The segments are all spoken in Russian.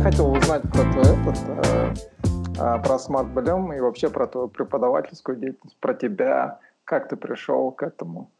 вообще хотел узнать про этот, э, э, про Smart Bloom и вообще про твою преподавательскую деятельность, про тебя, как ты пришел к этому.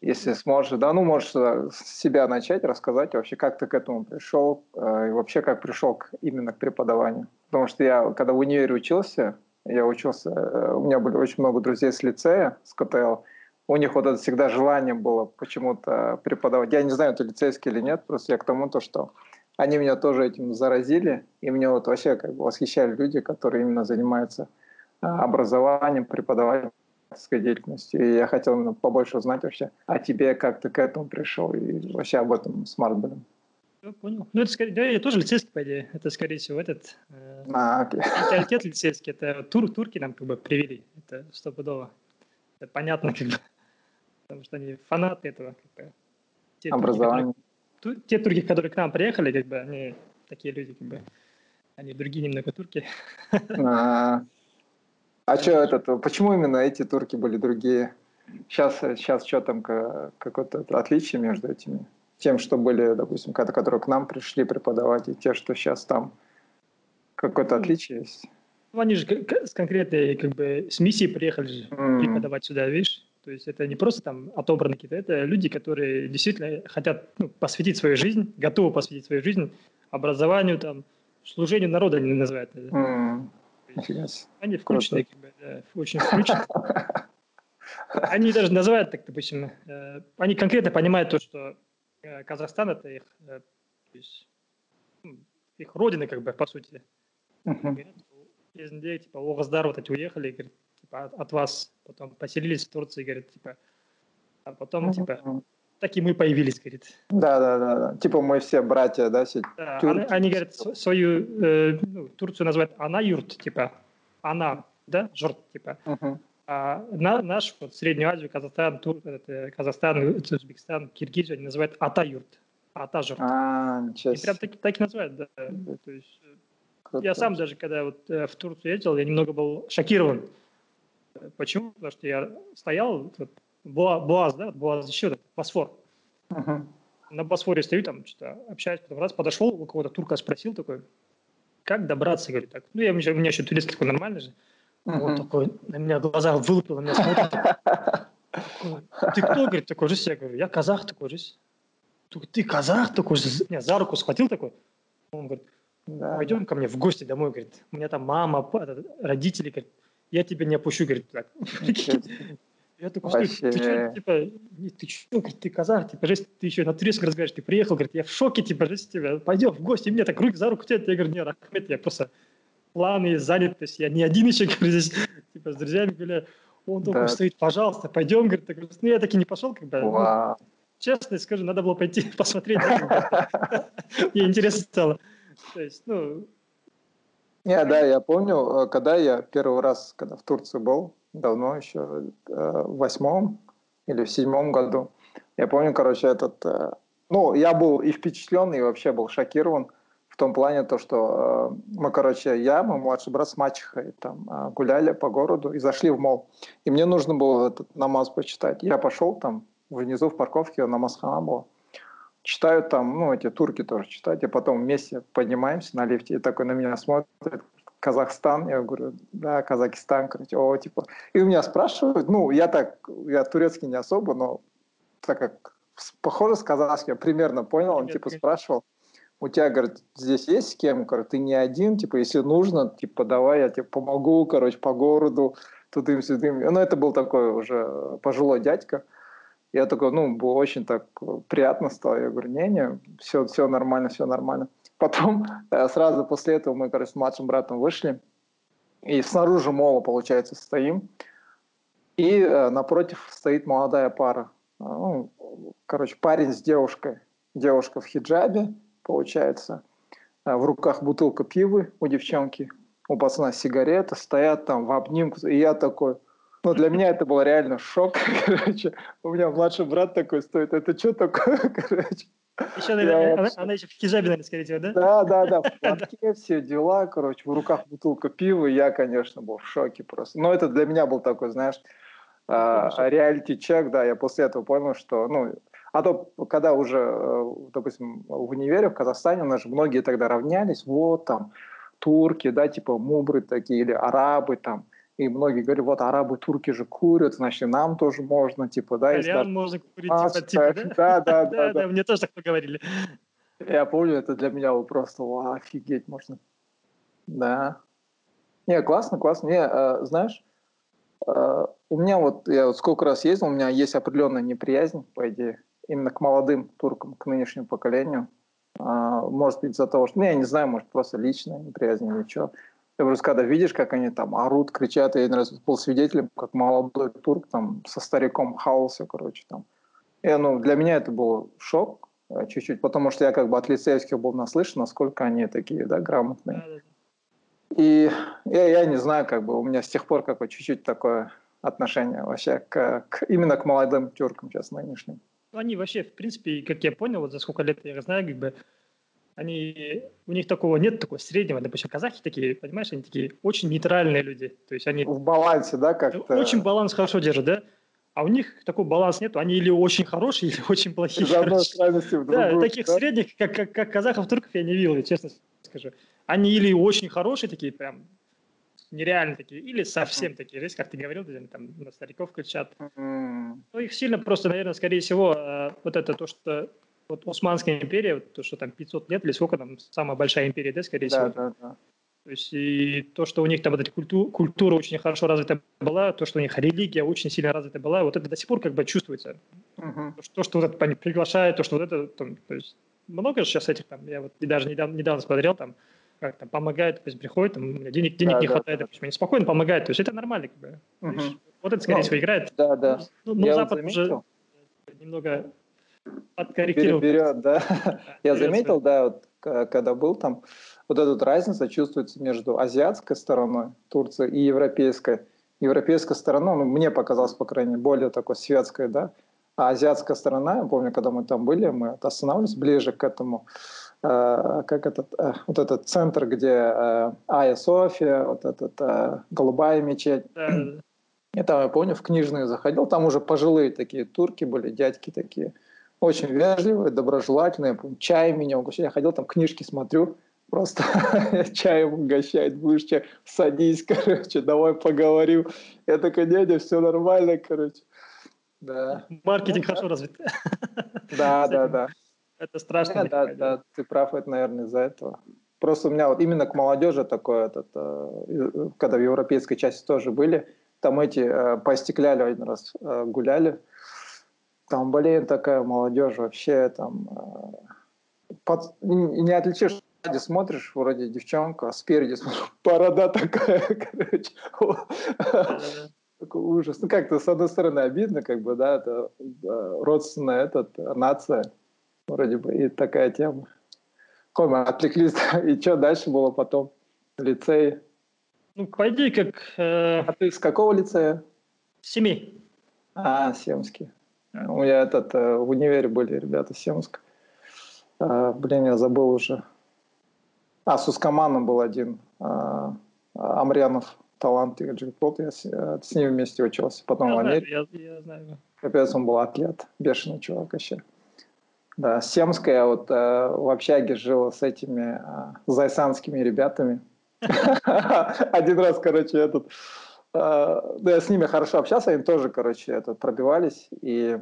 Если сможешь, да, ну, можешь э, с себя начать рассказать вообще, как ты к этому пришел, э, и вообще как пришел к, именно к преподаванию. Потому что я, когда в универе учился, я учился, у меня были очень много друзей с лицея, с КТЛ, у них вот это всегда желание было почему-то преподавать. Я не знаю, это лицейский или нет, просто я к тому, то, что они меня тоже этим заразили, и мне вот вообще как бы восхищали люди, которые именно занимаются образованием, преподавательской деятельностью. И я хотел именно побольше узнать вообще о тебе, как ты к этому пришел, и вообще об этом смарт-были. Я понял. Ну, это скорее, да, я тоже лицейский, по идее. Это, скорее всего, этот э, а, окей. менталитет лицейский. Это тур, турки нам как бы привели. Это стопудово. Это понятно, как бы. Потому что они фанаты этого. Как бы. Те Образование. Турки, те турки, которые к нам приехали, как бы, они такие люди, как бы, они другие немного турки. А, а что этот, почему именно эти турки были другие? Сейчас, сейчас что там, какое-то отличие между этими? тем, что были, допустим, которые к нам пришли преподавать, и те, что сейчас там? Какое-то отличие есть? Ну, они же с конкретной, как бы, с миссией приехали же mm. преподавать сюда, видишь? То есть это не просто там отобранные какие-то, это люди, которые действительно хотят ну, посвятить свою жизнь, готовы посвятить свою жизнь образованию, там, служению народа они называют. Mm. Есть, они включены, как бы, да, очень включены. Они даже называют так, допустим, э, они конкретно понимают то, что Э, Казахстан это их, э, то есть, ну, их родина, как бы, по сути. Uh-huh. Кезінде, типа, оғыздар вот эти уехали, говорит, типа, от, вас, потом поселились в Турции, говорит, типа, а потом, uh-huh. типа, так и мы появились, говорит. Да, да, да, да. Типа мы все братья, да, все. Да, они, они, говорят, свою э, ну, Турцию называют она юрт, типа, она, да, жорт, типа. Uh-huh. А на, наш вот, Среднюю Азию, Казахстан, Тур, это, Казахстан, Узбекистан, Киргизию они называют Атаюрт. Атажурт. А, и прям так, так и называют, да. То есть, Круто. я сам даже, когда вот э, в Турцию ездил, я немного был шокирован. Почему? Потому что я стоял, Буаз, да, Буаз еще, вот, Босфор. Uh-huh. На Босфоре стою, там что-то общаюсь, потом раз подошел, у кого-то турка спросил такой, как добраться, говорит, так. Ну, я, у меня еще турецкий такой нормальный же. Uh-huh. Вот такой, на меня глаза вылупил, на меня смотрит. Ты кто, говорит, такой же? Я говорю, я казах такой же. Ты казах такой же? Меня за руку схватил такой. Он говорит, пойдем ко мне в гости домой, говорит. У меня там мама, родители, говорит, я тебя не опущу, говорит, так. Я такой, что, ты что, типа, ты что, говорит, ты казах, типа, жесть, ты еще на турецком разговариваешь, ты приехал, говорит, я в шоке, типа, жесть тебя, пойдем в гости, и мне так руки за руку тянут, я говорю, не, Рахмет, я просто планы занят, то есть я не один еще, говорю, здесь, типа, с друзьями были, он только да. стоит, пожалуйста, пойдем, говорит, так, ну, я таки не пошел, как бы, ну, честно скажу, надо было пойти посмотреть, мне интересно стало, то есть, ну... Не, да, я помню, э, когда я первый раз, когда в Турции был, давно еще, э, в восьмом или в седьмом году, я помню, короче, этот, э, ну, я был и впечатлен, и вообще был шокирован, в том плане то, что мы, короче, я, мой младший брат с мачехой там гуляли по городу и зашли в мол. И мне нужно было этот намаз почитать. Я пошел там внизу в парковке, намазхана была. Читаю там, ну, эти турки тоже читают, и потом вместе поднимаемся на лифте, и такой на меня смотрит, Казахстан, я говорю, да, Казахстан, короче, о, типа. И у меня спрашивают, ну, я так, я турецкий не особо, но так как похоже с казахским, я примерно понял, он типа спрашивал, у тебя, говорит, здесь есть с кем, говорит, ты не один, типа, если нужно, типа, давай я тебе помогу, короче, по городу, тудым-сюдым. Ну, это был такой уже пожилой дядька. Я такой, ну, было очень так приятно стало. Я говорю, не-не, все, все нормально, все нормально. Потом э, сразу после этого мы, короче, с младшим братом вышли. И снаружи мола, получается, стоим. И э, напротив стоит молодая пара. Ну, короче, парень с девушкой. Девушка в хиджабе, получается. А, в руках бутылка пива у девчонки, у пацана сигарета, стоят там в обнимку. И я такой, ну, для меня это был реально шок, короче. У меня младший брат такой стоит. Это что такое, короче? Еще, я, она, она еще в хиджабе, наверное, скорее всего, да? Да, да, да, в платке все дела, короче, в руках бутылка пива, я, конечно, был в шоке просто. Но это для меня был такой, знаешь, реалити-чек, да, я после этого понял, что, ну, А то, когда уже, э, допустим, в универе в Казахстане, у нас же многие тогда равнялись, вот там турки, да, типа мубры такие, или арабы там, и многие говорят, вот арабы, турки же курят, значит, нам тоже можно, типа, да. Колян можно курить, типа, типа, да? Да, да, да. Мне тоже так говорили. Я помню, это для меня просто, офигеть, можно. Да. Не, классно, классно. Не, э, знаешь, э, у меня вот, я вот сколько раз ездил, у меня есть определенная неприязнь, по идее, именно к молодым туркам, к нынешнему поколению. А, может быть, из-за того, что, ну, я не знаю, может, просто личная неприязнь или что. Ты просто когда видишь, как они там орут, кричат, я один раз был свидетелем, как молодой турк там со стариком хаоса, короче, там. И, ну, для меня это был шок э, чуть-чуть, потому что я как бы от лицейских был наслышан, насколько они такие, да, грамотные. И я, я не знаю, как бы у меня с тех пор как бы чуть-чуть такое отношение вообще к, к, именно к молодым тюркам сейчас нынешним. Ну, они вообще, в принципе, как я понял, вот за сколько лет я их знаю, как бы, они, у них такого нет такого среднего, допустим, казахи такие, понимаешь, они такие очень нейтральные люди, то есть они... В балансе, да, как-то? Очень баланс хорошо держат, да? А у них такого баланса нет, они или очень хорошие, или очень плохие. Из одной крайности в другую. Да, таких да? средних, как, как, как казахов, турков я не видел, честно скажу. Они или очень хорошие такие, прям нереально такие, или совсем mm-hmm. такие, есть, как ты говорил, там на стариков кричат. Mm-hmm. Ну, их сильно просто, наверное, скорее всего, э, вот это то, что вот Османская империя, то, что там 500 лет или сколько там, самая большая империя, да, скорее да, всего. Да, да. То есть и то, что у них там вот эта культура, культура очень хорошо развита была, то, что у них религия очень сильно развита была, вот это до сих пор как бы чувствуется. Uh-huh. То, что, то, что вот это приглашает, то, что вот это, там, то есть много же сейчас этих там, я вот даже недавно, недавно смотрел там, как там помогают, то есть приходят, там, денег, денег да, не да, хватает, да. допустим, они спокойно помогают, то есть это нормально, как бы. Есть, вот это, скорее ну, всего, играет. Да, да. Ну, ну Запад вот уже немного подкорректировал. Берет, да. Я заметил, да, вот, когда был там, вот эта разница чувствуется между азиатской стороной Турции и европейской. Европейская сторона, ну, мне показалось, по крайней мере, более такой светской, да, а азиатская сторона, я помню, когда мы там были, мы останавливались ближе к этому, э, как этот, э, вот этот центр, где э, Айя София, вот этот э, голубая мечеть. Да. И там, я помню, в книжную заходил, там уже пожилые такие турки были, дядьки такие, очень вежливые, доброжелательные, чай меня угощали, я ходил там книжки смотрю, просто чаем угощает, будешь чай, садись, короче, давай поговорим. Я такой, дядя, все нормально, короче. Да. Маркетинг хорошо развит. Да, да, да. Это страшно. Да, да, да, ты прав, это, наверное, из-за этого. Просто у меня вот именно к молодежи такое, этот, э, когда в европейской части тоже были, там эти э, по стеклялю один раз э, гуляли, там, блин, такая молодежь вообще, там, под, не отличишь, сзади смотришь, вроде девчонка, а спереди смотришь, борода такая, короче такой ужас. Ну, как-то, с одной стороны, обидно, как бы, да, это родственная этот, нация, вроде бы, и такая тема. Ой, мы отвлеклись, и что дальше было потом? Лицей? Ну, пойди как... Э... А ты с какого лицея? Семи. А, Семский. У меня этот, э, в универе были ребята Семск. А, блин, я забыл уже. А, с Ускоманом был один. А, Амрянов талант Джек Пол, я с, э, с ним вместе учился. Потом я в Америке. Я, я знаю. Капец, он был атлет, бешеный чувак вообще. Да, Семская вот э, в общаге жила с этими э, зайсанскими ребятами. Один раз, короче, этот... Э, ну, я с ними хорошо общался, они тоже, короче, этот, пробивались. И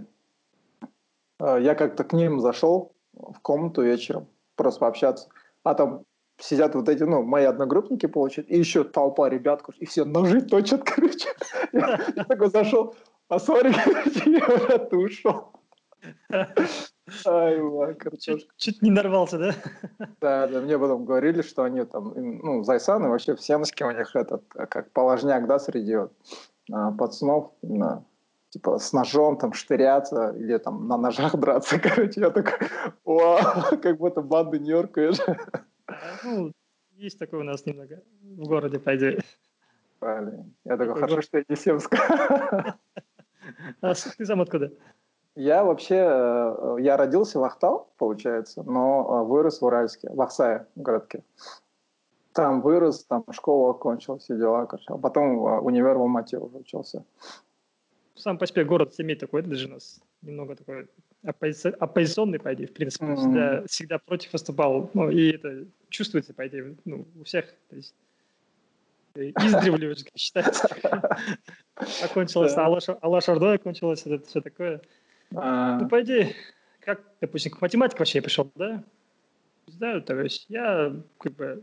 э, я как-то к ним зашел в комнату вечером, просто пообщаться. А там сидят вот эти, ну, мои одногруппники, получат, и еще толпа ребят, и все ножи точат, короче. Я, такой зашел, а сори, я ты ушел. Ай, картошка. Чуть не нарвался, да? Да, да, мне потом говорили, что они там, ну, Зайсаны вообще в Семске у них этот, как положняк, да, среди вот, а, пацанов, именно, типа с ножом там штыряться или там на ножах драться, короче, я такой, вау, как будто банды Нью-Йорка. Ну, есть такое у нас немного в городе, по идее. Блин, я такой, хорошо, что я не Семск. А ты сам откуда? Я вообще, э, я родился в Ахтал, получается, но э, вырос в Уральске, в Ахсае, городке. Там вырос, там школу окончил, все дела, короче. А потом универ в Алмате уже учился. Сам по себе город семей такой, это же у нас немного такой оппози- оппозиционный, по идее, в принципе, mm-hmm. всегда, всегда против выступал, ну, и это чувствуется, по идее, ну, у всех, то есть издревле считается. Окончилось, Алаш Ордой окончилось, это все такое. А. Ну, по идее, как, допустим, к математике вообще я пришел, да? Знаю, то есть я как бы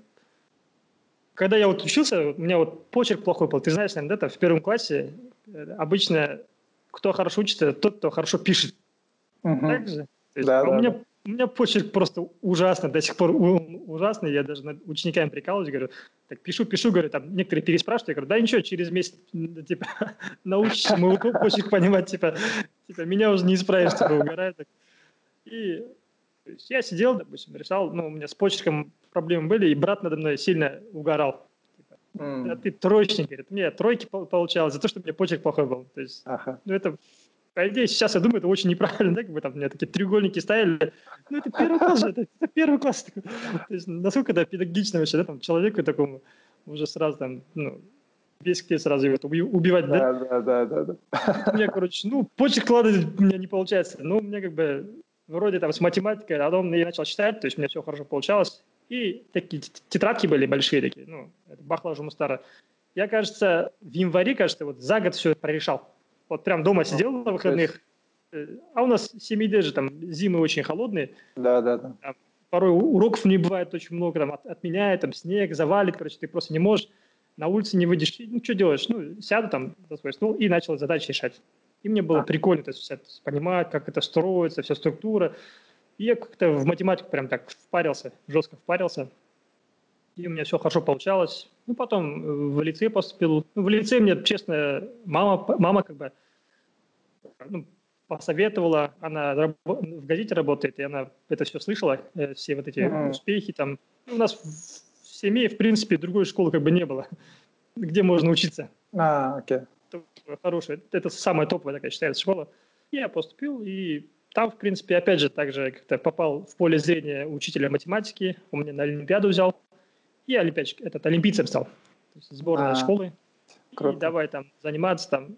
когда я вот учился, у меня вот почерк плохой был. Ты знаешь, наверное, да, в первом классе э, обычно кто хорошо учится, тот, кто хорошо пишет. Угу. Так же? есть, да, а да, у, меня, у меня почерк просто ужасный, до сих пор ужасный. Я даже над учениками прикалываюсь, говорю, так пишу, пишу, говорю, там некоторые переспрашивают, я говорю, да ничего, через месяц, типа, научишься мой почерк понимать, типа, типа, меня уже не исправишь, типа, угорает. И я сидел, допустим, решал, ну, у меня с почерком проблемы были, и брат надо мной сильно угорал. Типа, mm. да ты троечник, говорит, мне тройки получалось за то, что у меня почерк плохой был. То есть, ага. ну, это по идее, сейчас я думаю, это очень неправильно, да, как бы там у меня такие треугольники ставили. Ну, это первый класс же, это, это первый класс. То есть, насколько это педагогично вообще, да, там, человеку такому уже сразу там, ну, весь сразу его убивать, да? Да, да, да, да. У меня, короче, ну, почерк складывать у меня не получается. Ну, у меня как бы вроде там с математикой, а потом я начал читать, то есть у меня все хорошо получалось. И такие тетрадки были большие такие, ну, бахла уже мустара. Я, кажется, в январе, кажется, вот за год все это прорешал. Вот прям дома сидел на выходных. Э, а у нас семейные же там зимы очень холодные. Да, да, да. Там, порой уроков не бывает очень много, там от, отменяет, там снег завалит, короче, ты просто не можешь, на улице не выйдешь, ну, что делаешь? Ну, сяду там за свой стол и начал задачи решать. И мне было а. прикольно то есть, понимать, как это строится, вся структура. И я как-то в математику прям так впарился, жестко впарился. И у меня все хорошо получалось. Ну, потом э, в лицей поступил. Ну, в лицей мне, честно, мама, мама как бы ну, посоветовала. Она в газете работает, и она это все слышала, э, все вот эти mm-hmm. успехи там. У нас в семье, в принципе, другой школы как бы не было, где можно учиться. А, окей. Okay хорошая, это самая топовая такая считается школа. Я поступил, и там, в принципе, опять же, также как-то попал в поле зрения учителя математики, он меня на Олимпиаду взял, и олимпиадчик, этот олимпийцем стал, то есть сборная а, школы. Круто. И давай там заниматься там.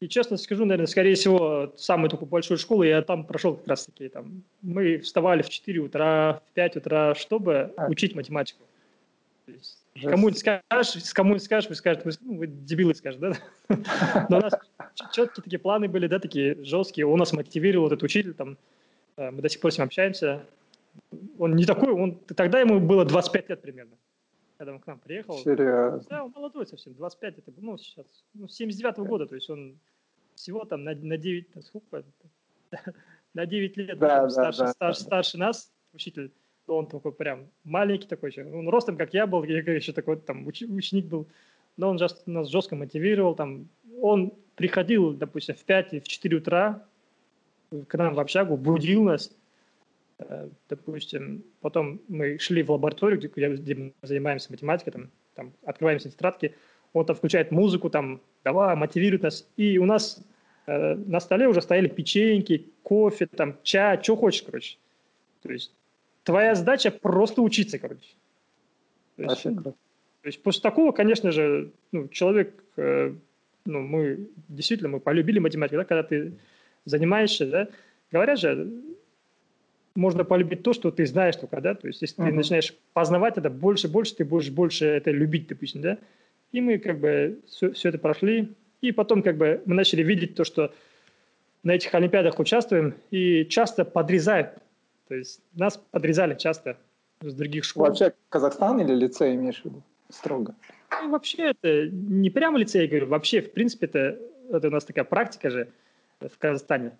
И честно скажу, наверное, скорее всего, самую такую большую школу я там прошел как раз таки. Там. Мы вставали в 4 утра, в 5 утра, чтобы а. учить математику. Кому-нибудь скажешь, кому-нибудь скажешь, вы скажете, вы, ну, вы дебилы скажете, да? Но у нас четкие такие планы были, да, такие жесткие. Он нас мотивировал, этот учитель, там, э, мы до сих пор с ним общаемся. Он не такой, он тогда ему было 25 лет примерно, когда он к нам приехал. Серьезно? Да, он молодой совсем, 25, это, ну, сейчас, ну, 79 -го года, то есть он всего там на, на 9, на сколько, на 9 лет да, да, старше, да, старше, старше нас, учитель он такой прям маленький такой еще. Он ростом, как я был, я еще такой там уч, ученик был. Но он just, нас жестко мотивировал. Там, он приходил, допустим, в 5 и в 4 утра к нам в общагу, будил нас. Э, допустим, потом мы шли в лабораторию, где, где мы занимаемся математикой, там, там открываемся тетрадки. Он там включает музыку, там, давай, мотивирует нас. И у нас э, на столе уже стояли печеньки, кофе, там, чай, что хочешь, короче. То есть твоя задача просто учиться, короче. То есть, то есть после такого, конечно же, ну, человек, э, ну, мы действительно, мы полюбили математику, да, когда ты занимаешься, да, говорят же, можно полюбить то, что ты знаешь только, да, то есть если uh-huh. ты начинаешь познавать это больше, больше, ты будешь больше это любить, допустим, да, и мы как бы все, все это прошли, и потом как бы мы начали видеть то, что на этих олимпиадах участвуем, и часто подрезают то есть нас подрезали часто с других школ. Вообще Казахстан или лицей имеешь в виду? Строго. Ну, вообще это не прямо лицей, я говорю, вообще, в принципе, это, это у нас такая практика же в Казахстане.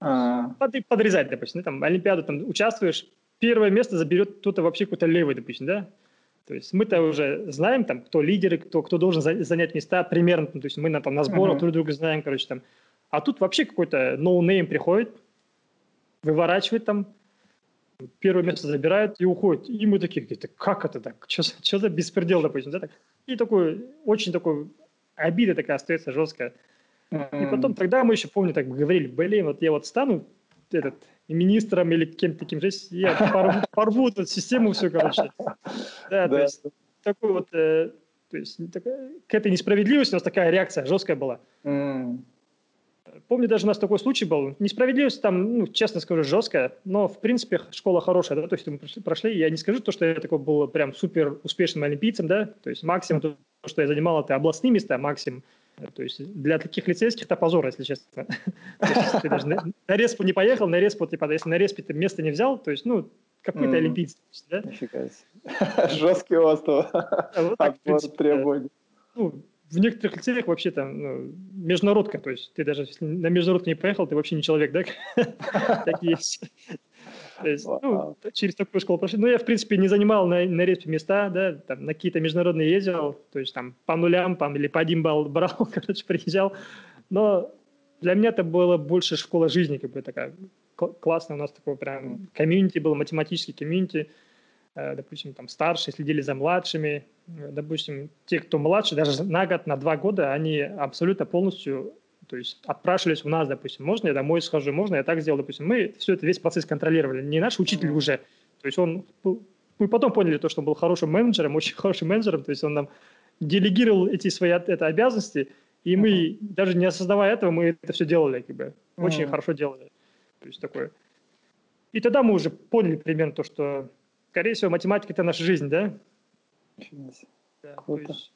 А... Под, подрезать, допустим, там, Олимпиаду там участвуешь, первое место заберет кто-то вообще какой-то левый, допустим, да? То есть мы-то уже знаем, там, кто лидеры, кто, кто должен занять места примерно, то есть мы на, там, на сборах uh-huh. друг друга знаем, короче, там. А тут вообще какой-то no-name приходит, выворачивает там первое место забирают и уходят. И мы такие, как это так? Что, что за беспредел, допустим, да? Так? И такой, очень такой, обида такая остается жесткая. И потом, тогда мы еще, помню, так говорили, блин, вот я вот стану этот, министром или кем-то таким же, я порву, порву эту систему всю, короче. Да, то есть такой вот, э, то есть к этой несправедливости у нас такая реакция жесткая была. Помню, даже у нас такой случай был. Несправедливость там, ну, честно скажу, жесткая, но, в принципе, школа хорошая, да, то есть мы прошли, прошли. Я не скажу то, что я такой был прям супер успешным олимпийцем, да, то есть максимум то, что я занимал, это областные места, максимум. То есть для таких лицейских это позор, если честно. Ты даже на респу не поехал, на респу, типа, если на респе ты место не взял, то есть, ну, какой-то олимпийец? Жесткий остров. Отбор требований. Ну, в некоторых лицеях вообще там ну, международка, то есть ты даже если на международку не поехал, ты вообще не человек, да? Такие есть. То есть, ну, через такую школу прошли. Ну, я, в принципе, не занимал на, на респе места, да, там, на какие-то международные ездил, то есть там по нулям, там, или по один балл брал, короче, приезжал. Но для меня это было больше школа жизни, как бы такая классная у нас такой прям комьюнити был, математический комьюнити. Э, допустим, там старшие следили за младшими, э, допустим, те, кто младше, даже на год, на два года, они абсолютно полностью то есть отпрашивались у нас, допустим, можно я домой схожу, можно я так сделаю, допустим. Мы все это, весь процесс контролировали. Не наш учитель уже. То есть он... Мы потом поняли то, что он был хорошим менеджером, очень хорошим менеджером, то есть он нам делегировал эти свои это, обязанности, и мы, uh-huh. даже не осознавая этого, мы это все делали, как бы, очень uh-huh. хорошо делали. То есть такое. И тогда мы уже поняли примерно то, что, скорее всего, математика – это наша жизнь, да? Да, Круто. Есть,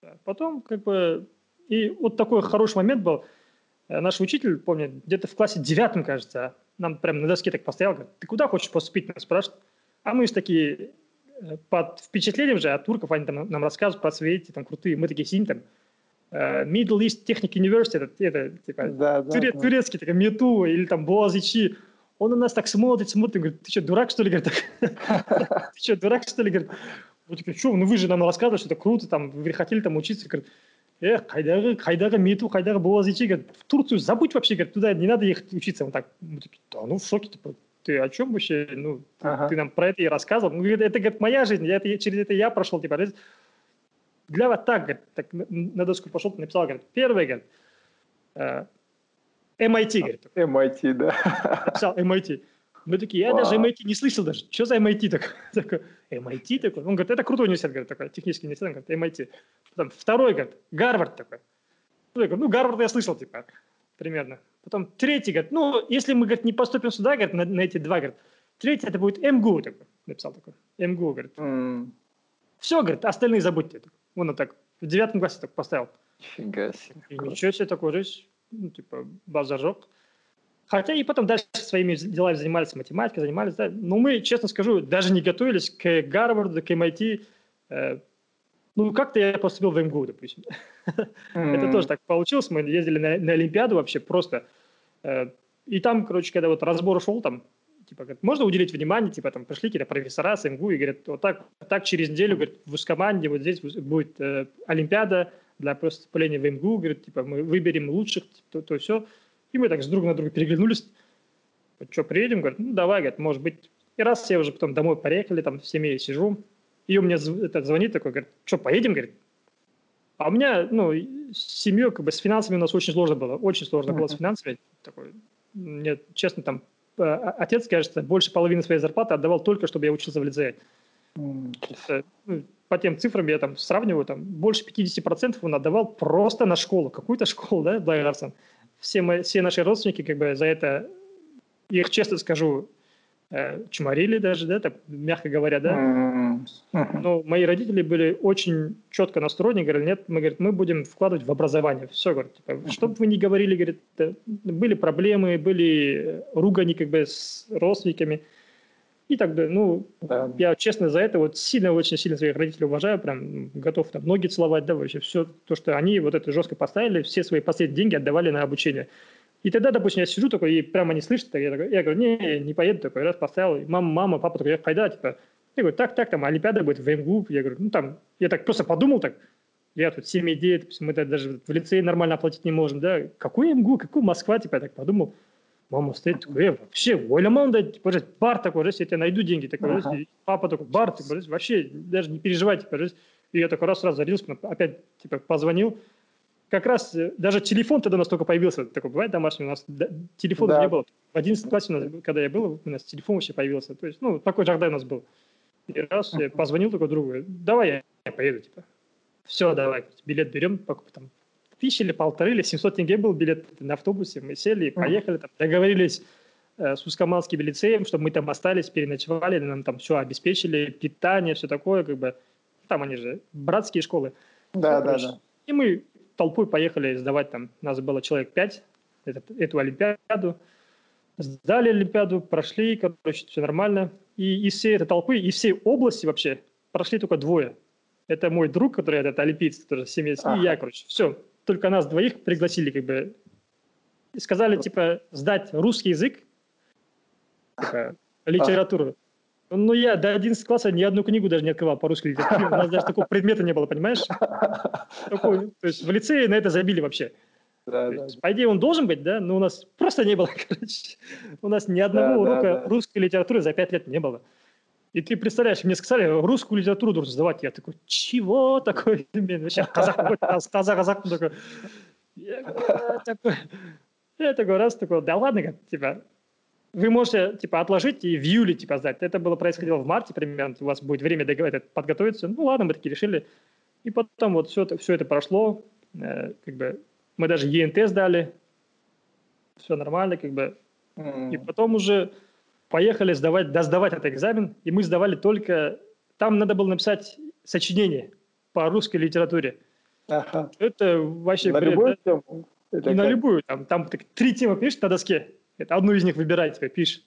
да. Потом, как бы, и вот такой хороший момент был. Э, наш учитель, помню, где-то в классе девятом, кажется, нам прям на доске так постоял, говорит, ты куда хочешь поступить, нас спрашивают. А мы же такие э, под впечатлением же от турков, они там нам рассказывают про свои эти там крутые, мы такие сидим там, uh, Middle East Technic University, это, это типа да, туре, да. турецкий, такой Мету или там Боазичи. Он на нас так смотрит, смотрит, говорит, ты что, дурак, что ли? Говорит, ты что, дурак, что ли? Говорит, вот такие, что, ну вы же нам рассказывали, что это круто, там, вы хотели там учиться. Говорит, эх, қайдағы қайдағы мету қайдағы боғазичи говорит в Турцию забудь вообще говорит туда не надо ехать учиться. Он так мы такие да ну в шоке типа ты о чем вообще? Ну ага. ты нам про это и рассказывал ну, это говорит моя жизнь я это, через это я прошел типа для вот так говорит так на доску пошел написал говорит первый говорит э, MIT говорит. MIT да. Написал MIT мы такие, я Вау. даже MIT не слышал даже. Что за MIT такой? такой MIT такой? Он говорит, это крутой университет, говорит, такой, технический университет. Он говорит, MIT. Потом второй, говорит, Гарвард такой. Я говорю, ну, Гарвард я слышал, типа, примерно. Потом третий, говорит, ну, если мы, говорит, не поступим сюда, говорит, на, на эти два, говорит, третий это будет МГУ, такой, написал такой. МГУ, говорит. Mm. Все, говорит, остальные забудьте. Он вот так в девятом классе так поставил. Фига себе. И ничего себе такой жизнь, ну, типа, базажок. Хотя и потом дальше своими делами занимались, математикой занимались. Да. Но мы, честно скажу, даже не готовились к Гарварду, к MIT. Э, ну, как-то я поступил в МГУ, допустим. Mm-hmm. Это тоже так получилось. Мы ездили на, на Олимпиаду вообще просто. Э, и там, короче, когда вот разбор шел, там, типа, говорит, можно уделить внимание, типа, там, пришли какие-то профессора с МГУ и говорят, вот так, так через неделю, говорит, в команде вот здесь будет э, Олимпиада для поступления в МГУ, говорит, типа, мы выберем лучших, то, то все. И мы так с друг на друга переглянулись. Что, приедем? Говорит, ну, давай, говорит, может быть. И раз я уже потом домой поехали, там в семье сижу, и у меня этот звонит такой, говорит, что, поедем, говорит? А у меня, ну, с семьей, как бы, с финансами у нас очень сложно было, очень сложно uh-huh. было с финансами. Такой, мне, честно, там, э, отец, кажется, больше половины своей зарплаты отдавал только, чтобы я учился в лицее. Mm. Ну, по тем цифрам я там сравниваю, там, больше 50% он отдавал просто на школу, какую-то школу, да, Байгарсон все, мы, все наши родственники как бы за это, их честно скажу, э, чморили даже, да, так, мягко говоря, да. Но мои родители были очень четко настроены, говорили, нет, мы, говорит, мы будем вкладывать в образование. Все, говорит, типа, что бы вы ни говорили, говорит, были проблемы, были ругани как бы с родственниками и так далее. Ну, да. я честно за это вот сильно, очень сильно своих родителей уважаю, прям готов там ноги целовать, да, вообще все то, что они вот это жестко поставили, все свои последние деньги отдавали на обучение. И тогда, допустим, я сижу такой, и прямо не слышит, я, такой, я говорю, не, не поеду такой, раз поставил, мама, мама, папа такой, я пойда, типа, я говорю, так, так, там, Олимпиада будет в МГУ, я говорю, ну там, я так просто подумал так, я тут 7 идей, мы даже в лицее нормально оплатить не можем, да, какой МГУ, какой Москва, типа, я так подумал, Мама стоит такой, э, вообще, ойлама да, типа, бар такой, раз я тебе найду деньги, такой, ага. папа такой, бар, типа, вообще, даже не переживай, типа, и я такой раз сразу зарился, опять, типа, позвонил, как раз э, даже телефон тогда у нас только появился, такой бывает домашний, у нас телефона да. не было. В 11 классе, у нас, когда я был, у нас телефон вообще появился. То есть, ну, такой жардай у нас был. И раз я позвонил такой другу, давай я, я поеду, типа. Все, давай, билет берем, там, тысячи или полторы, или 700 тенге был билет на автобусе. Мы сели и поехали, там, договорились э, с Ускоманским лицеем, чтобы мы там остались, переночевали, нам там все обеспечили, питание, все такое, как бы. Там они же братские школы. Да, да, да. И мы толпой поехали сдавать там, нас было человек пять, этот, эту Олимпиаду. Сдали Олимпиаду, прошли, короче, все нормально. И из всей этой толпы, из всей области вообще прошли только двое. Это мой друг, который этот олимпиец, тоже семья, ага. и я, короче. Все, только нас двоих пригласили, как бы, и сказали, типа, сдать русский язык, типа, литературу. Ну, я до 11 класса ни одну книгу даже не открывал по русской литературе. У нас даже такого предмета не было, понимаешь? Такой, то есть в лицее на это забили вообще. Да, да. Есть, по идее, он должен быть, да, но у нас просто не было, короче. У нас ни одного да, урока да, да. русской литературы за пять лет не было. И ты представляешь, мне сказали, русскую литературу должен сдавать. Я такой, чего такое? Вообще казах казах, казах такой. Я такой, я такой раз такой, да ладно, типа, вы можете, типа, отложить и в июле, типа, сдать. Это было происходило в марте примерно, у вас будет время подготовиться. Ну, ладно, мы такие решили. И потом вот все это, все это прошло, э, как бы, мы даже ЕНТ сдали, все нормально, как бы. Mm. И потом уже поехали сдавать, досдавать этот экзамен, и мы сдавали только... Там надо было написать сочинение по русской литературе. Ага. Это вообще... На бред, любую да? тему? Это и как? на любую. Там, там так, три темы пишешь на доске, это одну из них выбирай, типа, пишешь.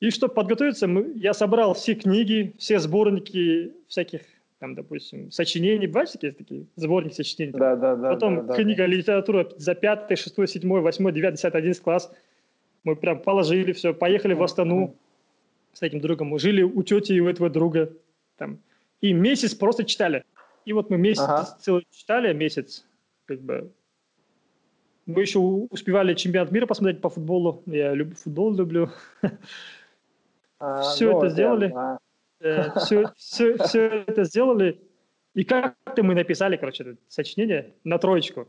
И чтобы подготовиться, мы, я собрал все книги, все сборники всяких, там, допустим, сочинений, бывают такие, такие сборники сочинений? Да, да, да. Потом да, книга да. литература за пятый, шестой, седьмой, восьмой, девятый, десятый, одиннадцатый класс – мы прям положили все, поехали в Астану с этим другом. Мы жили у тети и у этого друга. Там. И месяц просто читали. И вот мы месяц ага. целый читали, месяц, как бы. Мы еще успевали чемпионат мира посмотреть по футболу. Я люб, футбол люблю. А, все ну, это сделали. Да. Э, все, все, все это сделали. И как-то мы написали, короче, это сочинение на троечку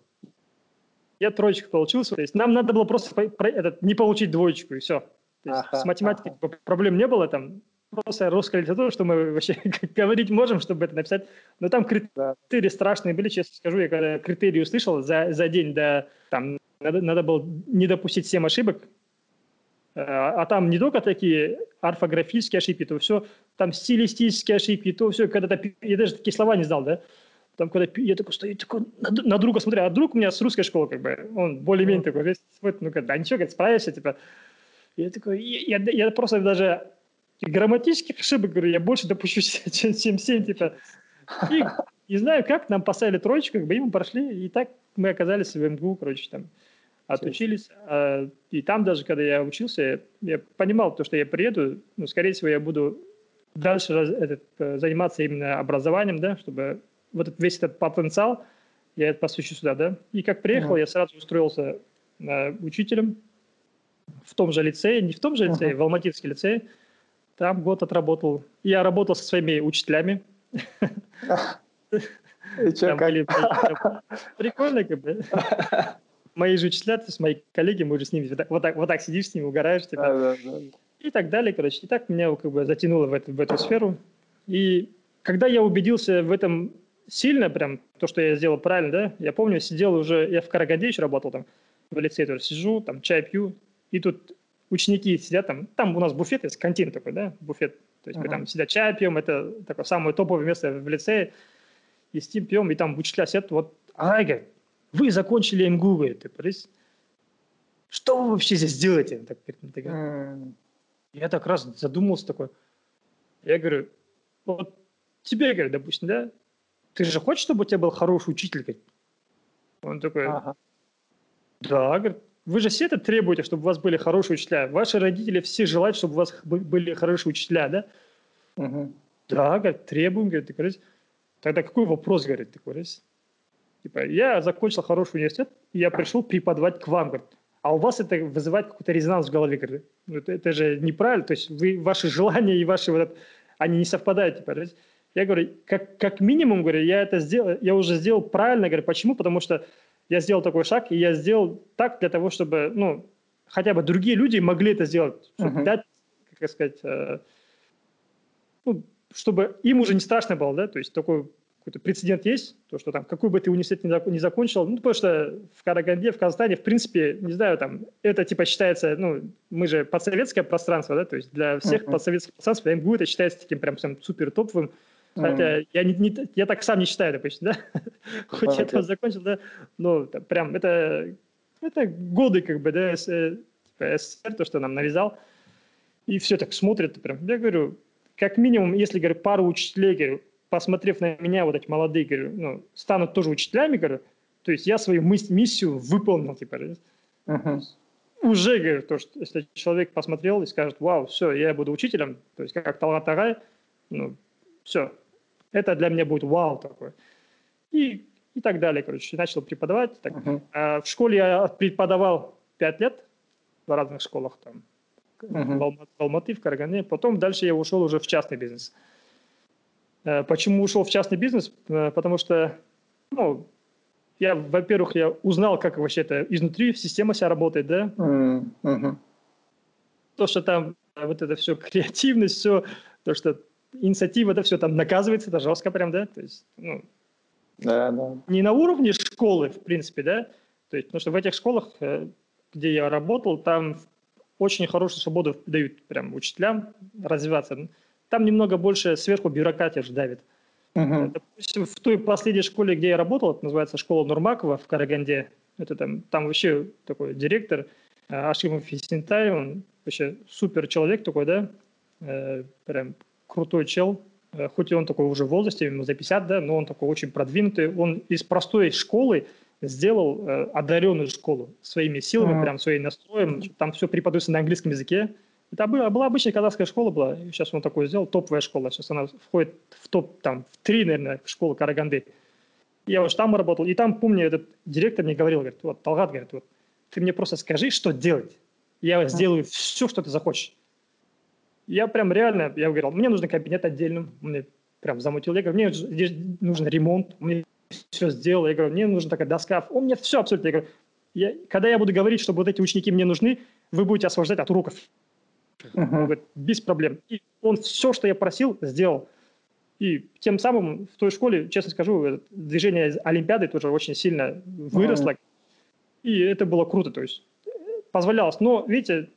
я троечку получился. То есть нам надо было просто по, про, этот, не получить двоечку, и все. То есть ага, с математикой ага. проблем не было, там просто русская литература, что мы вообще говорить можем, чтобы это написать. Но там критерии да. страшные были, честно скажу. Я когда критерии услышал за, за день до... Там надо, надо было не допустить 7 ошибок, а, а там не только такие орфографические ошибки, то все, там стилистические ошибки, то все, когда-то, я даже такие слова не знал, да, там, когда я такой стою, такой, на, на друга смотрю, а друг у меня с русской школы, как бы, он более-менее такой, весь смотрит, ну, да ничего, говорит, справишься, типа. Я такой, я, я, я просто даже грамматических ошибок, говорю, я больше допущу, чем, чем 7, типа. И не знаю, как, нам поставили троечку, как бы, и мы прошли, и так мы оказались в МГУ, короче, там, отучились. А, и там даже, когда я учился, я понимал, то, что я приеду, ну, скорее всего, я буду дальше этот, э, заниматься именно образованием, да, чтобы вот весь этот потенциал, я это посвящу сюда, да. И как приехал, uh-huh. я сразу устроился э, учителем в том же лицее, не в том же лицее, uh-huh. в Алматинский лицей. Там год отработал. Я работал со своими учителями. И что, были, прикольно, как бы. Мои же учителя, то есть мои коллеги, мы уже с ними вот так, вот так сидишь с ними, угораешь, типа. И так далее, короче. И так меня как бы затянуло в эту, в эту сферу. И когда я убедился в этом сильно прям то, что я сделал правильно, да, я помню, сидел уже, я в Караганде еще работал там, в лицее тоже сижу, там чай пью, и тут ученики сидят там, там у нас буфет есть, кантин такой, да, буфет, то есть uh-huh. мы там сидят чай пьем, это такое самое топовое место в лицее, и сидим пьем, и там учителя сидят, вот, ай, говорит, вы закончили МГУ, говорит, ты, что вы вообще здесь делаете? Так, так. Я так раз задумался такой, я говорю, вот тебе, говорю, допустим, да, ты же хочешь, чтобы у тебя был хороший учитель? Он такой, ага. да, говорит, вы же все это требуете, чтобы у вас были хорошие учителя. Ваши родители все желают, чтобы у вас были хорошие учителя, да? Угу. Да, говорит, требуем, говорит, говорит, тогда какой вопрос, говорит, ты говоришь? Типа, я закончил хороший университет, и я пришел преподавать к вам, говорит. А у вас это вызывает какой-то резонанс в голове, говорит. Ну, это, это же неправильно, то есть вы, ваши желания и ваши вот, они не совпадают, типа, я говорю, как, как минимум, говорю, я это сделал, я уже сделал правильно, говорю, почему? Потому что я сделал такой шаг, и я сделал так для того, чтобы, ну, хотя бы другие люди могли это сделать, чтобы uh-huh. дать, как сказать, э, ну, чтобы им уже не страшно было, да, то есть такой какой-то прецедент есть, то, что там какой бы ты университет не, закончил, ну, потому что в Караганде, в Казахстане, в принципе, не знаю, там, это типа считается, ну, мы же подсоветское пространство, да, то есть для всех uh-huh. подсоветских пространств МГУ это считается таким прям супер топовым, Хотя mm. я, не, не, я так сам не считаю, допустим, да? Хоть я там закончил, да, но там, прям это, это годы, как бы, да, СССР, типа, то, что нам навязал. И все так смотрят, прям, я говорю, как минимум, если, говорю, пару учителей, говорю, посмотрев на меня, вот эти молодые, говорю, ну, станут тоже учителями, говорю, то есть я свою мыс- миссию выполнил, типа, uh-huh. уже, говорю, то, что если человек посмотрел и скажет, вау, все, я буду учителем, то есть как Талгат Агай, ну, все, это для меня будет вау такой. И, и так далее, короче, начал преподавать. Так. Uh-huh. А в школе я преподавал пять лет в разных школах, там, uh-huh. в Алматы, в Карагане. Потом дальше я ушел уже в частный бизнес. Э, почему ушел в частный бизнес? Э, потому что, ну, я, во-первых, я узнал, как вообще это изнутри система вся работает, да? Uh-huh. То, что там вот это все креативность, все, то, что инициатива, это все там наказывается, это жестко прям, да? То есть, ну, да, да. не на уровне школы, в принципе, да? То есть, потому что в этих школах, э, где я работал, там очень хорошую свободу дают прям учителям развиваться. Там немного больше сверху бюрократия же давит. Uh-huh. Допустим, в той последней школе, где я работал, это называется школа Нурмакова в Караганде, это там, там вообще такой директор э, Ашимов Фисентай, он вообще супер человек такой, да, прям крутой чел, э, хоть и он такой уже в возрасте, ему за 50, да, но он такой очень продвинутый. Он из простой школы сделал э, одаренную школу своими силами, mm-hmm. прям своим настроем. Там все преподается на английском языке. Это была, была обычная казахская школа была. Сейчас он такой сделал, топовая школа. Сейчас она входит в топ, там, в три, наверное, школы Караганды. Я уж там работал. И там, помню, этот директор мне говорил, говорит, вот, Талгат, говорит, вот, ты мне просто скажи, что делать. Я сделаю все, что ты захочешь я прям реально, я говорил, мне нужен кабинет отдельным, мне прям замутил, я говорю, мне здесь нужен ремонт, мне все сделал, я говорю, мне нужна такая доска, он мне все абсолютно, я говорю, я, когда я буду говорить, что вот эти ученики мне нужны, вы будете освобождать от уроков. Uh-huh. Он говорит, без проблем. И он все, что я просил, сделал. И тем самым в той школе, честно скажу, движение Олимпиады тоже очень сильно выросло. Uh-huh. И это было круто, то есть позволялось. Но, видите,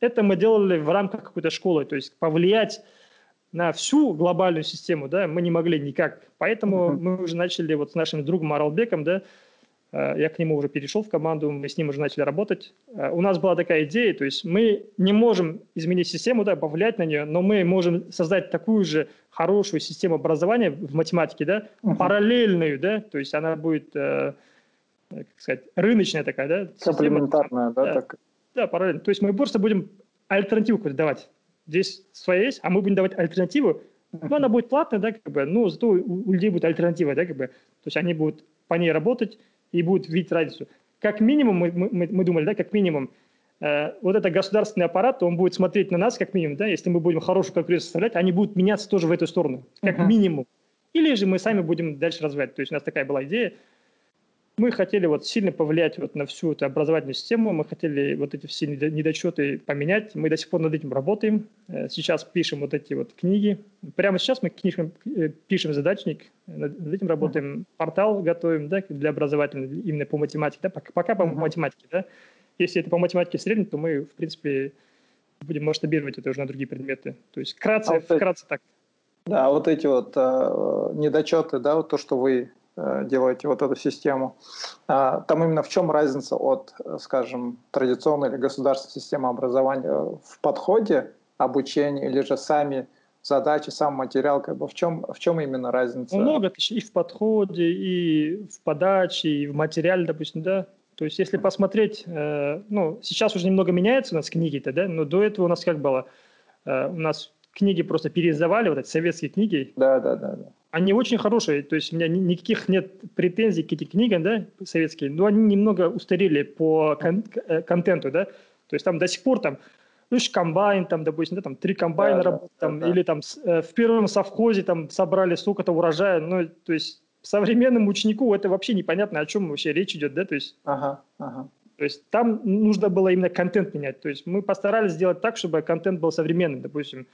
это мы делали в рамках какой-то школы, то есть повлиять на всю глобальную систему, да, мы не могли никак. Поэтому uh-huh. мы уже начали вот с нашим другом Аралбеком, да, э, я к нему уже перешел в команду, мы с ним уже начали работать. Э, у нас была такая идея, то есть мы не можем изменить систему, да, повлиять на нее, но мы можем создать такую же хорошую систему образования в математике, да, uh-huh. параллельную, да, то есть она будет, э, как сказать, рыночная такая, да. Комплементарная, да, да, так. Да, параллельно. То есть мы просто будем альтернативу какую-то давать. Здесь своя есть, а мы будем давать альтернативу. Ну, она будет платная, да, как бы, но зато у людей будет альтернатива, да, как бы. То есть они будут по ней работать и будут видеть разницу. Как минимум, мы, мы, мы думали, да, как минимум, э, вот это государственный аппарат, он будет смотреть на нас как минимум, да, если мы будем хорошую конкуренцию составлять, они будут меняться тоже в эту сторону, как uh-huh. минимум. Или же мы сами будем дальше развивать. То есть у нас такая была идея, мы хотели вот сильно повлиять вот на всю эту образовательную систему, мы хотели вот эти все недочеты поменять, мы до сих пор над этим работаем, э, сейчас пишем вот эти вот книги, прямо сейчас мы книжкам э, пишем задачник, над этим работаем, портал готовим, да, для образовательного, именно по математике, да, пока, пока по uh-huh. математике, да, если это по математике средний, то мы, в принципе, будем масштабировать это уже на другие предметы, то есть вкратце, а вкратце так. Да, вот эти вот э, недочеты, да, вот то, что вы делаете вот эту систему. А, там именно в чем разница от, скажем, традиционной или государственной системы образования в подходе обучения или же сами задачи, сам материал, как бы в чем, в чем именно разница? Ну, много и в подходе, и в подаче, и в материале, допустим, да. То есть, если посмотреть, э, ну, сейчас уже немного меняется у нас книги-то, да, но до этого у нас как было? Э, у нас книги просто переиздавали, вот эти советские книги. Да, да, да. да. Они очень хорошие, то есть у меня никаких нет претензий к этим книгам, да, советские, но они немного устарели по кон- э, контенту, да, то есть там до сих пор там ну, комбайн, там, допустим, да, там три комбайна да, работают, да, там, да. или там э, в первом совхозе там собрали столько-то урожая, ну, то есть современному ученику это вообще непонятно, о чем вообще речь идет, да, то есть... Ага, ага. То есть там нужно было именно контент менять. То есть мы постарались сделать так, чтобы контент был современный. Допустим,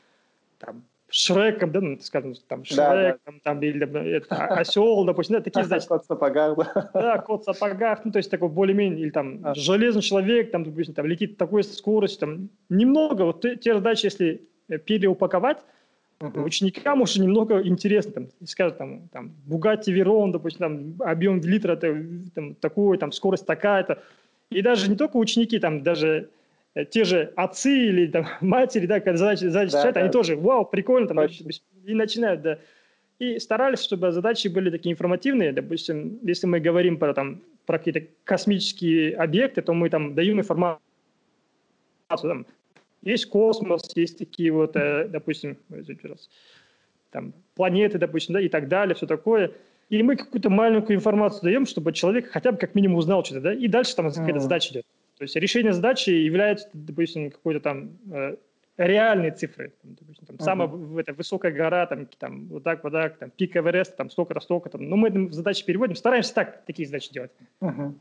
там, Шреком, да, ну, скажем, там, Шреком, да, да. там, или это, осел, допустим, да, такие задачи. Кот в сапогах, да. Да, кот в сапогах, ну, то есть такой более-менее, или там, а. железный человек, там, допустим, там, летит такой скоростью, там, немного, вот те задачи, если переупаковать, uh-huh. ученикам уже немного интересно, там, скажут, там, там, Bugatti Veyron, допустим, там, объем литра там, такой, там, скорость такая-то, и даже не только ученики, там, даже Э, те же отцы или там, матери, да, когда задачи, задачи да, решают, да. они тоже, вау, прикольно, там, и начинают, да. И старались, чтобы задачи были такие информативные. Допустим, если мы говорим про, там, про какие-то космические объекты, то мы там даем информацию. Там, есть космос, есть такие вот, э, допустим, там, планеты, допустим, да, и так далее, все такое. И мы какую-то маленькую информацию даем, чтобы человек хотя бы как минимум узнал что-то, да, и дальше там какая-то задача идет. То есть решение задачи является, допустим, какой-то там э, реальной цифрой. Допустим, там, uh-huh. Самая это, высокая гора, там, там, вот так, вот так, там, пик Эвереста, там, столько-то, столько-то. Но мы эту задачи переводим, стараемся так такие задачи делать. Uh-huh.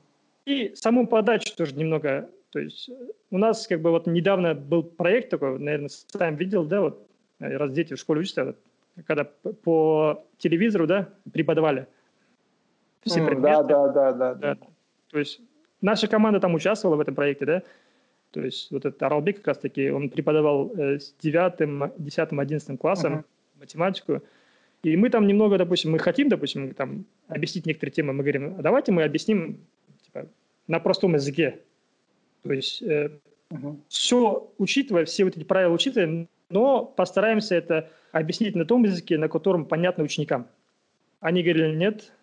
И саму подачу тоже немного, то есть у нас как бы вот недавно был проект такой, наверное, сам видел, да, вот, раз дети в школе учатся, когда по телевизору, да, преподавали все mm, предметы. Да, да, да, да, да. То есть Наша команда там участвовала в этом проекте, да, то есть вот этот Аралбек как раз-таки, он преподавал э, с 9, 10, 11 классом uh-huh. математику, и мы там немного, допустим, мы хотим, допустим, там объяснить некоторые темы, мы говорим, а давайте мы объясним типа, на простом языке. То есть э, uh-huh. все учитывая, все вот эти правила учитывая, но постараемся это объяснить на том языке, на котором понятно ученикам. Они говорили, нет,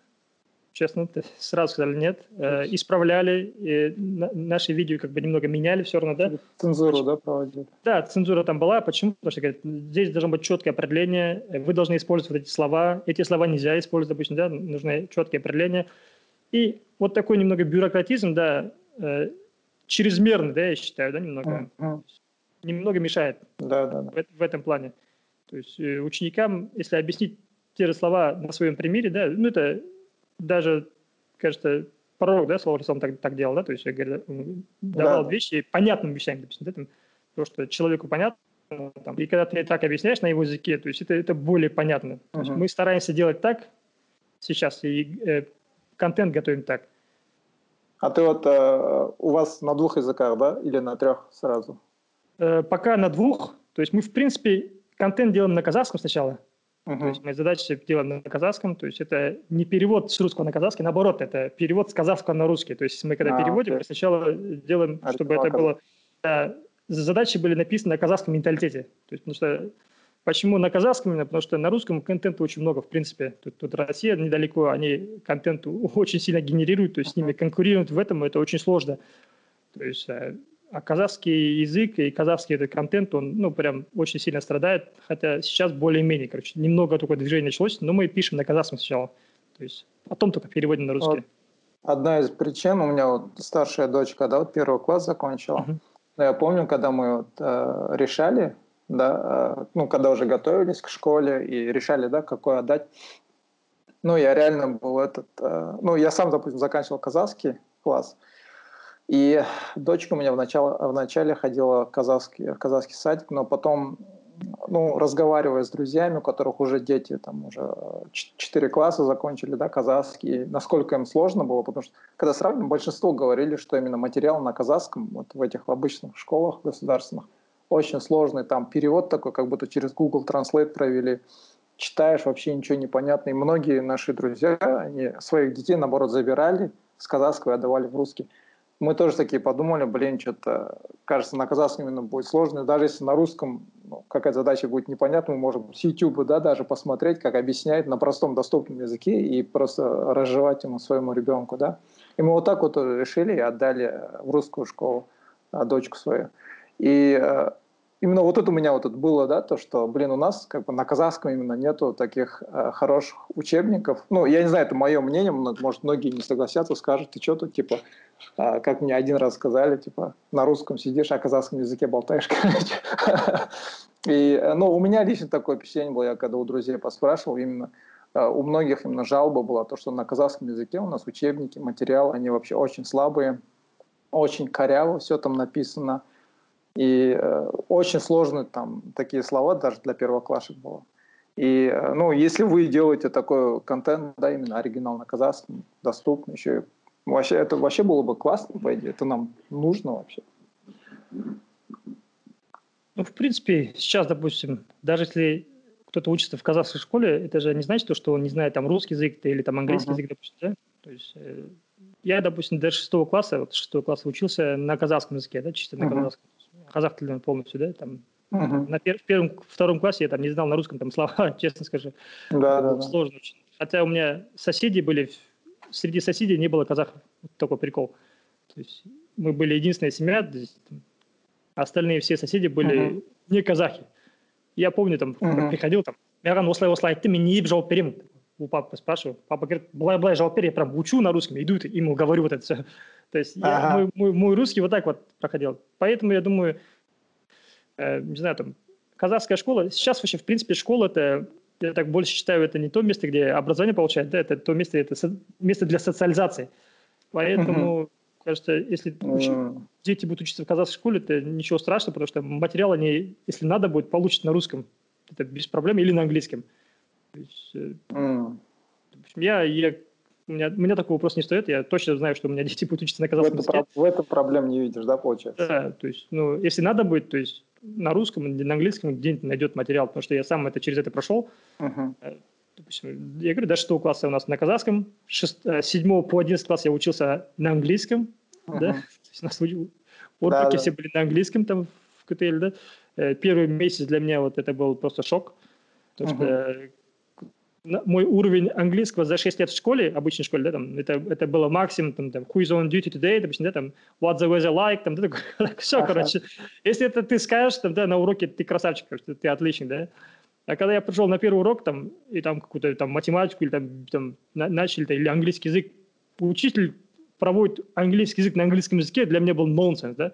честно, сразу сказали нет, э, исправляли, и наши видео как бы немного меняли все равно, да? Цензуру, Почему? да, проводили? Да, цензура там была, почему? Потому что говорят, здесь должно быть четкое определение, вы должны использовать вот эти слова, эти слова нельзя использовать обычно, да, нужны четкие определения. И вот такой немного бюрократизм, да, э, чрезмерный, да, я считаю, да, немного, mm-hmm. немного мешает да, да, да. В, в этом плане. То есть э, ученикам, если объяснить те же слова на своем примере, да, ну это даже, кажется, пророк, да, слово Христом так, так делал, да, то есть я говорю, давал да. вещи понятным допустим, да, там, то, что человеку понятно, там, и когда ты так объясняешь на его языке, то есть это, это более понятно. То uh-huh. есть мы стараемся делать так сейчас, и э, контент готовим так. А ты вот э, у вас на двух языках, да, или на трех сразу? Э, пока на двух. То есть мы, в принципе, контент делаем на казахском сначала, Uh-huh. То есть мы задачи делаем на казахском, то есть это не перевод с русского на казахский, наоборот, это перевод с казахского на русский. То есть мы когда а, переводим, мы сначала делаем, а чтобы это было... Да, задачи были написаны на казахском менталитете. То есть, потому что Почему на казахском? Именно потому что на русском контента очень много, в принципе. Тут, тут Россия недалеко, они контент очень сильно генерируют, то есть с ними конкурировать в этом это очень сложно. То есть э, а казахский язык и казахский этот контент, он, ну, прям очень сильно страдает, хотя сейчас более-менее, короче, немного только движение началось, но мы пишем на казахском сначала, то есть потом только переводим на русский. Вот одна из причин, у меня вот старшая дочка, да, вот первый класс закончила, uh-huh. но я помню, когда мы вот э, решали, да, э, ну, когда уже готовились к школе и решали, да, какой отдать, ну, я реально был этот, э, ну, я сам, допустим, заканчивал казахский класс, и дочка у меня вначале, вначале ходила в казахский, в казахский садик, но потом, ну, разговаривая с друзьями, у которых уже дети, там, уже 4 класса закончили, да, казахский, насколько им сложно было, потому что, когда сравниваем, большинство говорили, что именно материал на казахском, вот в этих обычных школах государственных, очень сложный, там перевод такой, как будто через Google Translate провели, читаешь, вообще ничего не понятно. И многие наши друзья, они своих детей, наоборот, забирали с казахского и отдавали в русский мы тоже такие подумали, блин, что-то, кажется, на казахском именно будет сложно. Даже если на русском ну, какая задача будет непонятна, мы можем с YouTube да, даже посмотреть, как объясняет на простом доступном языке и просто разжевать ему своему ребенку. Да? И мы вот так вот решили и отдали в русскую школу а, дочку свою. И э, именно вот это у меня вот это было, да, то, что, блин, у нас как бы на казахском именно нету таких э, хороших учебников. Ну, я не знаю, это мое мнение, может, многие не согласятся, скажут, ты что тут, типа, э, как мне один раз сказали, типа, на русском сидишь, а казахском языке болтаешь, короче. И, э, ну, у меня лично такое впечатление было, я когда у друзей поспрашивал, именно э, у многих именно жалоба была, то, что на казахском языке у нас учебники, материал, они вообще очень слабые, очень коряво все там написано, И э, очень сложные там такие слова даже для первоклашек было. И, э, ну, если вы делаете такой контент, да, именно оригинал на казахском, доступный еще, вообще, это вообще было бы классно, по идее, это нам нужно вообще. Ну, в принципе, сейчас, допустим, даже если кто-то учится в казахской школе, это же не значит, что он не знает там русский язык или там английский uh-huh. язык, допустим, да? То есть э, я, допустим, до шестого класса, вот шестого класса учился на казахском языке, да, чисто на uh-huh. казахском. Казах тыльный полностью, да, там. Uh-huh. На пер- в первом, втором классе я там не знал на русском там слова, честно скажу. Да, да, да. Сложно очень. Хотя у меня соседи были, среди соседей не было казахов. Вот такой прикол. То есть мы были единственная семья, остальные все соседи были uh-huh. не казахи. Я помню, там, uh-huh. приходил, там, маған осылай осылай айтты мен не жауап беремін у папы спрашиваю папа говорит жауап бер я прям учу на русском иду и ему говорю вот это все то есть ага. я, мой, мой, мой русский вот так вот проходил поэтому я думаю э, не знаю там казахская школа сейчас вообще в принципе школа это я так больше считаю это не то место где образование получают да это то место это со, место для социализации поэтому кажется, если mm. дети будут учиться в казахской школе, это ничего страшного, потому что материал они, если надо будет, получат на русском. Это без проблем, или на английском. То есть, mm. я, я, у, меня, у меня такой вопрос не стоит, я точно знаю, что у меня дети будут учиться на казахском в языке. В этом проблем не видишь, да, получается? Да, то есть, ну, если надо будет, то есть на русском, на английском где-нибудь найдет материал, потому что я сам это через это прошел. Uh-huh. Допустим, я говорю, до 6 класса у нас на казахском, 6, 7 э, по 11 класс я учился на английском, uh-huh. да, то есть у нас уроки да, да. все были на английском там в КТЛ, да. Первый месяц для меня вот это был просто шок, потому uh-huh. что мой уровень английского за 6 лет в школе, обычной школе, да, там, это, это было максимум, там, там, who is on duty today, допустим, да, там, what the weather like, там, да, все, ага. короче. Если это ты скажешь, там, да, на уроке ты красавчик, короче, ты отличный, да. А когда я пришел на первый урок, там, и там какую-то там математику или там, там начали, или английский язык, учитель проводит английский язык на английском языке, для меня был нонсенс, да.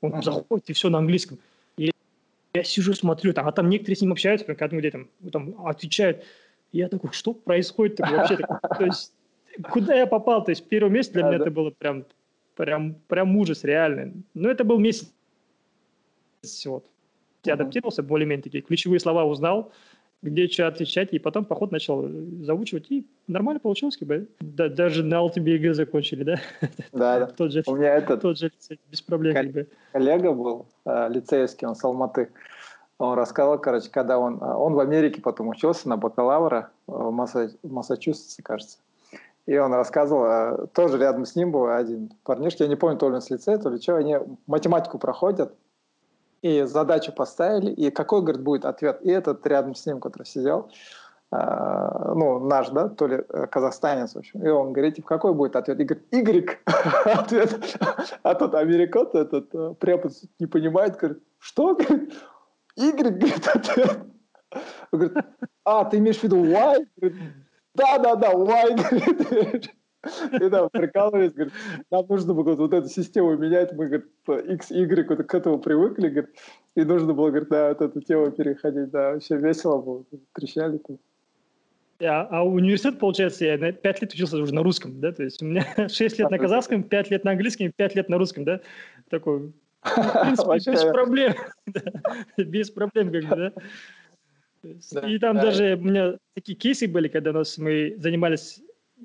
Он ага. заходит, и все на английском. И я сижу, смотрю, там, а там некоторые с ним общаются, как одну где там, там отвечают, я такой, что происходит вообще? То есть, куда я попал? То есть, первый месяц для меня это было прям, прям, прям ужас реальный. Но это был месяц всего. Я адаптировался более-менее такие ключевые слова узнал, где что отвечать, и потом поход начал заучивать, и нормально получилось, как бы. Да, даже на Ultimate ЕГЭ закончили, да? Да, да. тот же, У меня этот тот же лицей, без проблем. Как бы. Коллега был э, лицейский, он с Алматы. Он рассказал, короче, когда он, а, он в Америке потом учился на бакалавра э, в, Масса, в Массачусетсе, кажется. И он рассказывал, а, тоже рядом с ним был один парнишка, я не помню, то ли он с лицея, то ли что, они математику проходят, и задачу поставили, и какой, говорит, будет ответ. И этот рядом с ним, который сидел, э, ну, наш, да, то ли э, казахстанец, в общем. И он говорит, типа, какой будет ответ? И говорит, Y ответ. А тот американец, этот препод не понимает, говорит, что? Y, говорит, ответ. Он говорит, а, ты имеешь в виду Y? да, да, да, Y, говорит. И да, прикалывались, говорит, нам нужно было вот эту систему менять, мы, говорит, X, Y вот к этому привыкли, говорит, и нужно было, говорит, да, вот эту тему переходить, да, вообще весело было, трещали там. А, а университет, получается, я пять лет учился уже на русском, да, то есть у меня шесть лет на казахском, пять лет на английском, пять лет на русском, да, такой в принципе, без проблем. Без проблем, как бы, да. И там даже у меня такие кейсы были, когда нас, мы занимались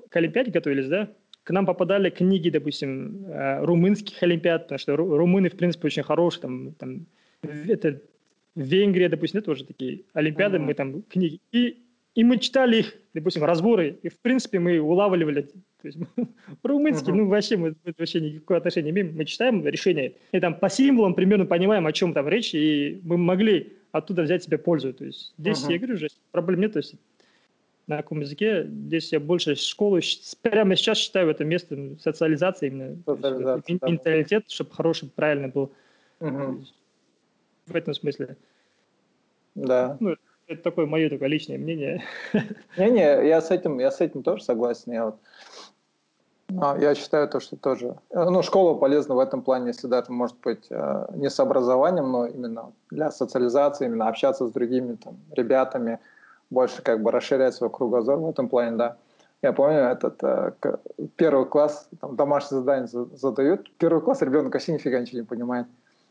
к Олимпиаде, готовились, да, к нам попадали книги, допустим, э, румынских Олимпиад, потому что румыны, в принципе, очень хорошие, там, там это Венгрия, допустим, это тоже такие Олимпиады, мы там книги. И и мы читали их, допустим, разборы, и, в принципе, мы улавливали, то есть, румынский, uh-huh. ну, вообще, мы, мы вообще никакого отношения не имеем, мы читаем решение, и там по символам примерно понимаем, о чем там речь, и мы могли оттуда взять себе пользу, то есть, здесь, uh-huh. я говорю, уже проблем нет, то есть, на каком языке, здесь я больше школу, прямо сейчас считаю это место социализации именно, социализация, да. менталитет, чтобы хороший, правильный был, uh-huh. в этом смысле. Да. Ну, это такое мое только личное мнение. Не-не, я с этим, я с этим тоже согласен. Я вот а, я считаю то, что тоже, ну, школа полезна в этом плане, если даже, может быть, э, не с образованием, но именно для социализации, именно общаться с другими там, ребятами, больше как бы расширять свой кругозор в этом плане, да. Я помню, этот э, первый класс, там домашнее задание задают, первый класс ребенок вообще нифига ничего не понимает.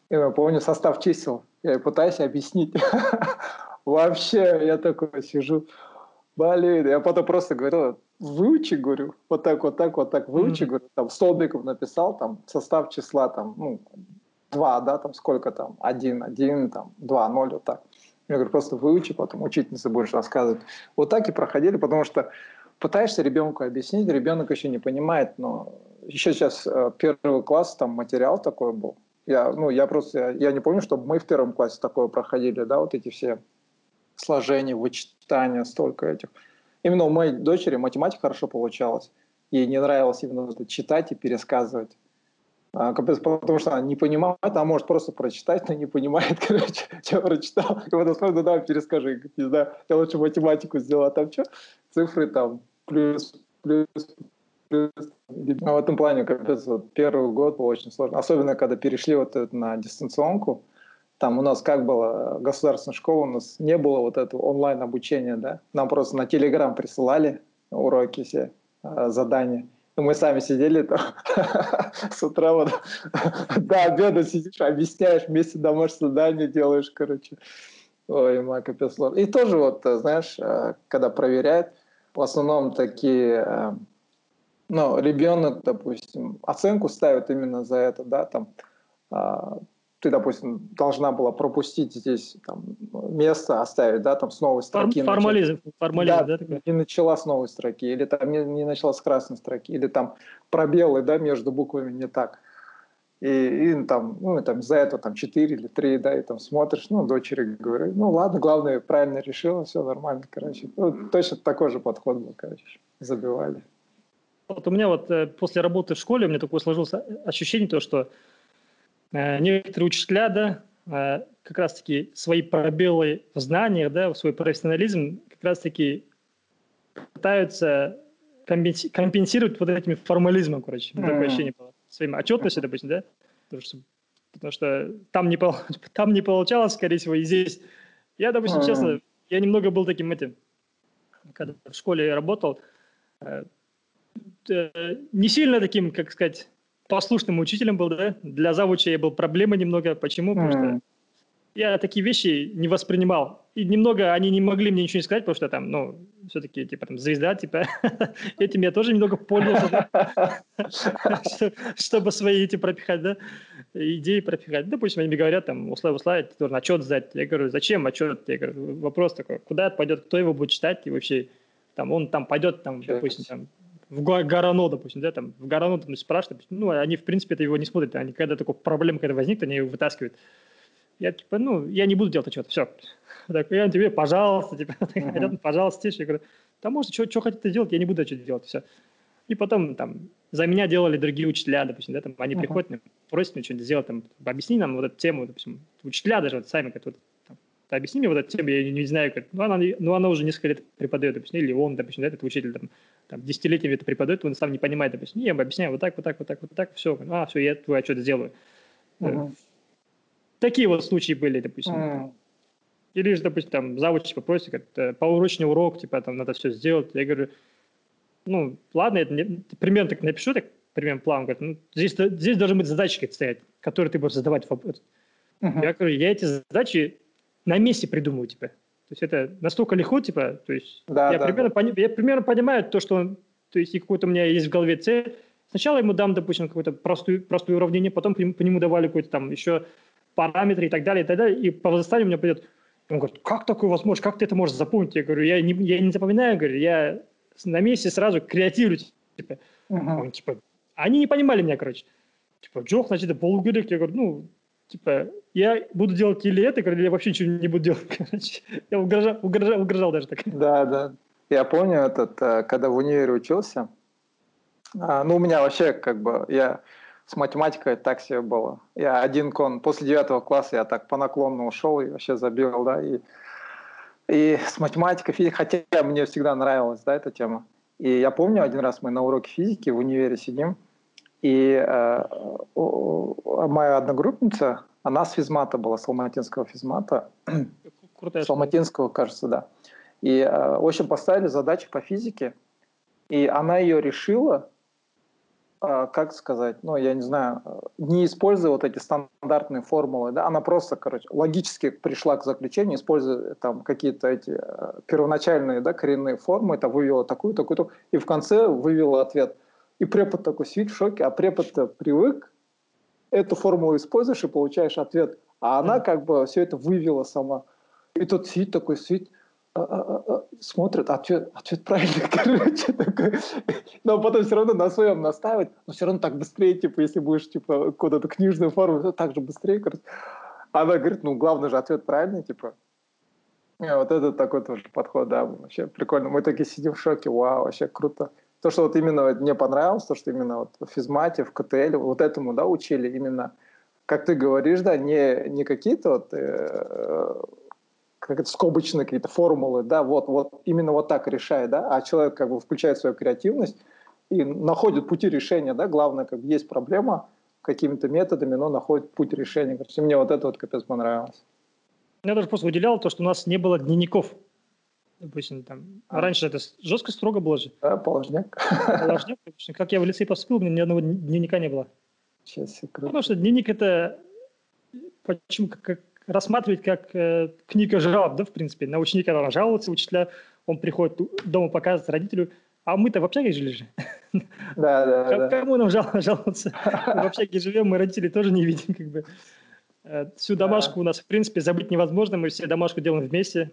я помню состав чисел. Я пытаюсь объяснить. Вообще, я такой сижу, блин, я потом просто говорю, выучи, говорю, вот так, вот так, вот так, выучи, mm-hmm. говорю, там, столбиков написал, там, состав числа, там, ну, два, да, там, сколько там, один, один, там, два, ноль, вот так. Я говорю, просто выучи, потом учительница будешь рассказывать. Вот так и проходили, потому что пытаешься ребенку объяснить, ребенок еще не понимает, но еще сейчас э, первый класс, там материал такой был. Я, ну, я просто, я, я не помню, чтобы мы в первом классе такое проходили, да, вот эти все сложения, вычитания, столько этих. Именно у моей дочери математика хорошо получалась. Ей не нравилось именно читать и пересказывать. А, потому что она не понимает, она может просто прочитать, но не понимает, короче, что прочитал. И потом смотрит, ну давай перескажи, не знаю, я лучше математику сделал, а там что? Цифры там плюс, плюс, плюс. А в этом плане, капец, вот первый год был очень сложно. Особенно, когда перешли вот на дистанционку, там у нас как было, государственная школа, у нас не было вот этого онлайн-обучения, да, нам просто на Телеграм присылали уроки все, а, задания. И мы сами сидели там с утра вот до обеда сидишь, объясняешь, вместе домашнее задание делаешь, короче. Ой, мой капец сложно. И тоже вот, знаешь, а, когда проверяют, в основном такие, а, ну, ребенок, допустим, оценку ставят именно за это, да, там, ты, допустим, должна была пропустить здесь там, место, оставить, да, там с новой строки. Формализм, формализм, да, да такой? не начала с новой строки, или там не, не начала с красной строки, или там пробелы, да, между буквами не так. И, и там, ну, там за это там 4 или 3, да, и там смотришь, ну, дочери говорю, ну, ладно, главное, правильно решила, все нормально, короче. Ну, точно такой же подход был, короче, забивали. Вот у меня вот э, после работы в школе у меня такое сложилось ощущение, то, что некоторые учителя, да, э, как раз-таки свои пробелы в знаниях, да, свой профессионализм как раз-таки пытаются компенсировать вот этим формализмом, короче, mm-hmm. такое ощущение было, своим отчетностью, допустим, да, потому что, потому что там, не, там не получалось, скорее всего, и здесь. Я, допустим, mm-hmm. честно, я немного был таким этим, когда в школе работал, э, не сильно таким, как сказать, послушным учителем был, да. Для завуча я был проблема немного. Почему? Потому mm. что я такие вещи не воспринимал. И немного они не могли мне ничего не сказать, потому что там, ну, все-таки, типа, там, звезда, типа, этим я тоже немного пользовался, чтобы свои эти пропихать, да, идеи пропихать. Допустим, они мне говорят, там, условия, условия, ты должен отчет сдать. Я говорю, зачем отчет? Я говорю, вопрос такой, куда пойдет, кто его будет читать, и вообще, там, он там пойдет, там, допустим, там, в Гарано, допустим, да, там, в Гарано там спрашивают, ну, они, в принципе, это его не смотрят, они, когда такая проблема когда возникнет, они его вытаскивают. Я, типа, ну, я не буду делать отчет, все. Так, я тебе, пожалуйста, типа, uh-huh. пожалуйста, тише. Я говорю, да может, что, что хотите делать, я не буду отчет делать, все. И потом, там, за меня делали другие учителя, допустим, да, там, они uh-huh. приходят, просят мне что-нибудь сделать, там, объясни нам вот эту тему, допустим, учителя даже вот сами, как вот, объясни мне вот эту тему, я не, не знаю, как, ну, она, ну, она уже несколько лет преподает, допустим, или он, допустим, да, этот учитель, там, там, десятилетиями это преподает, он сам не понимает, допустим, я объясняю вот так, вот так, вот так, вот так, все, а, все, я твой отчет сделаю. Uh-huh. Такие вот случаи были, допустим. Uh-huh. Или же, допустим, там, завуч попросит, как э, поурочный урок, типа, там, надо все сделать. Я говорю, ну, ладно, это не, примерно так напишу, так, примерно план, говорит, ну, здесь, здесь должны быть задачи стоять, которые ты будешь задавать. Uh-huh. Я говорю, я эти задачи на месте придумываю, типа. То есть это настолько легко, типа, то есть да, я, да, примерно да. Пони, я примерно понимаю то, что он, то есть и какой-то у меня есть в голове цель. Сначала ему дам, допустим, какое-то простое, простое уравнение, потом по нему, по нему давали какой-то там еще параметры и так далее, и так далее, и по возрастанию у меня придет, он говорит, как такое возможно, как ты это можешь запомнить? Я говорю, я не, я не запоминаю, говорю, я на месте сразу креативлю, типа. Uh-huh. Он, типа, они не понимали меня, короче. Типа, Джох, значит, это полугорик. Я говорю, ну, типа, я буду делать или это, или я вообще ничего не буду делать, короче. Я угрожал, угрожал, угрожал даже так. Да, да. Я помню этот, э, когда в универе учился, а, ну, у меня вообще, как бы, я с математикой так себе было. Я один кон, после девятого класса я так по наклону ушел и вообще забил, да, и, и с математикой, физикой, хотя мне всегда нравилась, да, эта тема. И я помню, один раз мы на уроке физики в универе сидим, и э, моя одногруппница, она с физмата была, с алматинского физмата. Крутая с алматинского, кажется, да. И, э, в общем, поставили задачу по физике, и она ее решила а, как сказать, ну, я не знаю, не используя вот эти стандартные формулы, да, она просто, короче, логически пришла к заключению, используя там какие-то эти э, первоначальные, да, коренные формы, это вывела такую, такую, такую, и в конце вывела ответ. И препод такой сидит в шоке, а препод привык, эту формулу используешь и получаешь ответ. А она как бы все это вывела сама. И тут сидит такой, сидит, а, а, а, смотрит, ответ, ответ правильный, короче, такой. Но потом все равно на своем настаивает, но все равно так быстрее, типа, если будешь, типа, куда-то книжную форму, то так же быстрее, короче. Она говорит, ну, главное же ответ правильный, типа. И вот это такой тоже подход, да, вообще прикольно. Мы такие сидим в шоке, вау, вообще круто. То, что вот именно мне понравилось, то, что именно вот в физмате, в КТЛ, вот этому, да, учили именно, как ты говоришь, да, не, не какие-то вот э, как это, скобочные какие-то формулы, да, вот, вот именно вот так решает, да, а человек как бы включает свою креативность и находит пути решения, да, главное, как есть проблема, какими-то методами, но находит путь решения. Короче, мне вот это вот капец понравилось. Я даже просто выделял то, что у нас не было дневников. Допустим, там, а. раньше это жестко строго было же. Да, положняк. Положняк. Как я в лицей поступил, у меня ни одного дневника не было. Сейчас, Потому что дневник это почему как, рассматривать как э, книга жалоб, да, в принципе. На ученика там жалуются, учителя, он приходит дома показывает родителю, а мы-то в общаге жили же. Да, да, да. Кому нам жал, жаловаться? В общаге живем, мы родители тоже не видим, как бы. Э, всю домашку у нас, в принципе, забыть невозможно, мы все домашку делаем вместе,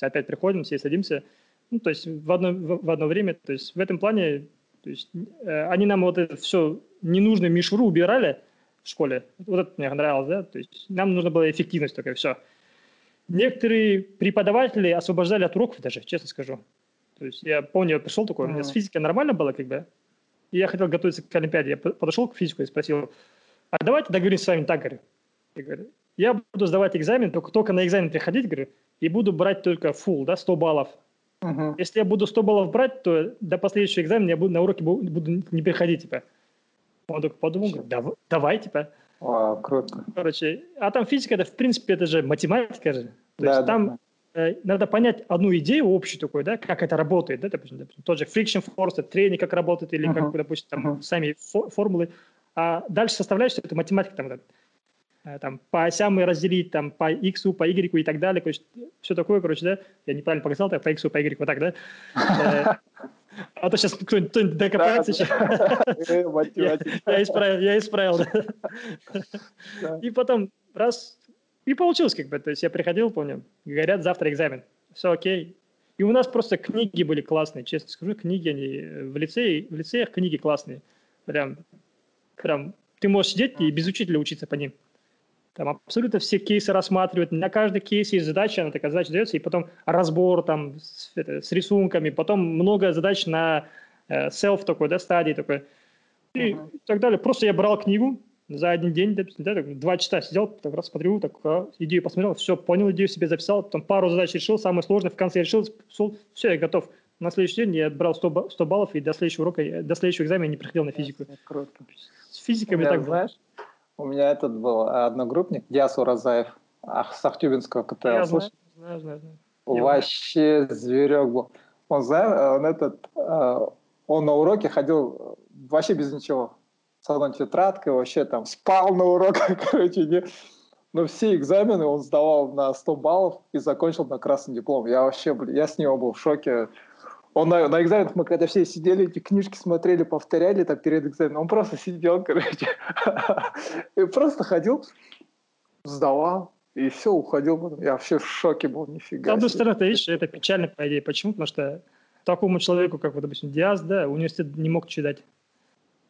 опять приходим, все садимся, ну, то есть в одно, в одно время, то есть в этом плане, то есть э, они нам вот это все ненужную мишуру убирали, в школе. Вот это мне нравилось, да, то есть нам нужна была эффективность только, все. Некоторые преподаватели освобождали от уроков даже, честно скажу. То есть я помню, я пришел такой, у меня с физикой нормально было, как бы, и я хотел готовиться к Олимпиаде. Я подошел к физику и спросил, а давайте договоримся с вами так, говорю. Я говорю, я буду сдавать экзамен, только, только на экзамен приходить, говорю, и буду брать только full, да, 100 баллов. Uh-huh. Если я буду 100 баллов брать, то до последующего экзамена я буду на уроке буду, буду не приходить, типа. Он только подумал, говорит, давай, давай, типа. Вау, круто. Короче, а там физика, это, в принципе, это же математика же. То да, есть да, там да. Э, надо понять одну идею общую такую, да, как это работает, да, допустим, допустим тот же friction force, трение как работает, или uh-huh. как, допустим, там uh-huh. сами фо- формулы. А дальше составляющая, это математика, там, э, там, по осям и разделить, там, по x, по y и так далее, короче, все такое, короче, да, я неправильно показал, так, по x, по y, вот так, да, э, а то сейчас кто-нибудь, кто докопается еще. Я исправил, я исправил. И потом раз, и получилось как бы. То есть я приходил, помню, говорят, завтра экзамен. Все окей. И у нас просто книги были классные, честно скажу, книги они в лицее, в лицеях книги классные. Прям, прям, ты можешь сидеть и без учителя учиться по ним. Там абсолютно все кейсы рассматривают, на каждый кейс есть задача, она такая задача дается, и потом разбор там с, это, с рисунками, потом много задач на э, self такой, да, стадии такой, и uh-huh. так далее. Просто я брал книгу за один день, да, да, два часа сидел, так раз смотрю, так, а, идею посмотрел, все, понял идею, себе записал, потом пару задач решил, самое сложное, в конце решил, все, я готов. На следующий день я брал 100, 100 баллов, и до следующего урока, до следующего экзамена не приходил на физику. Круто. С физикой мне так знаешь, у меня этот был одногруппник, Диас Уразаев, с Ахтюбинского КТЛ. Я знаю, знаю, знаю. Вообще зверек был. Он, он, этот, э, он на уроке ходил вообще без ничего. С одной тетрадкой, вообще там спал на уроках, короче, не... Но все экзамены он сдавал на 100 баллов и закончил на красный диплом. Я вообще, блин, я с него был в шоке. Он на, на экзаменах, мы когда все сидели, эти книжки смотрели, повторяли так перед экзаменом, он просто сидел, короче, и просто ходил, сдавал, и все, уходил. Я вообще в шоке был, нифига С одной стороны, ты видишь, это печально, по идее. Почему? Потому что такому человеку, как, вот, допустим, Диас, да, университет не мог читать.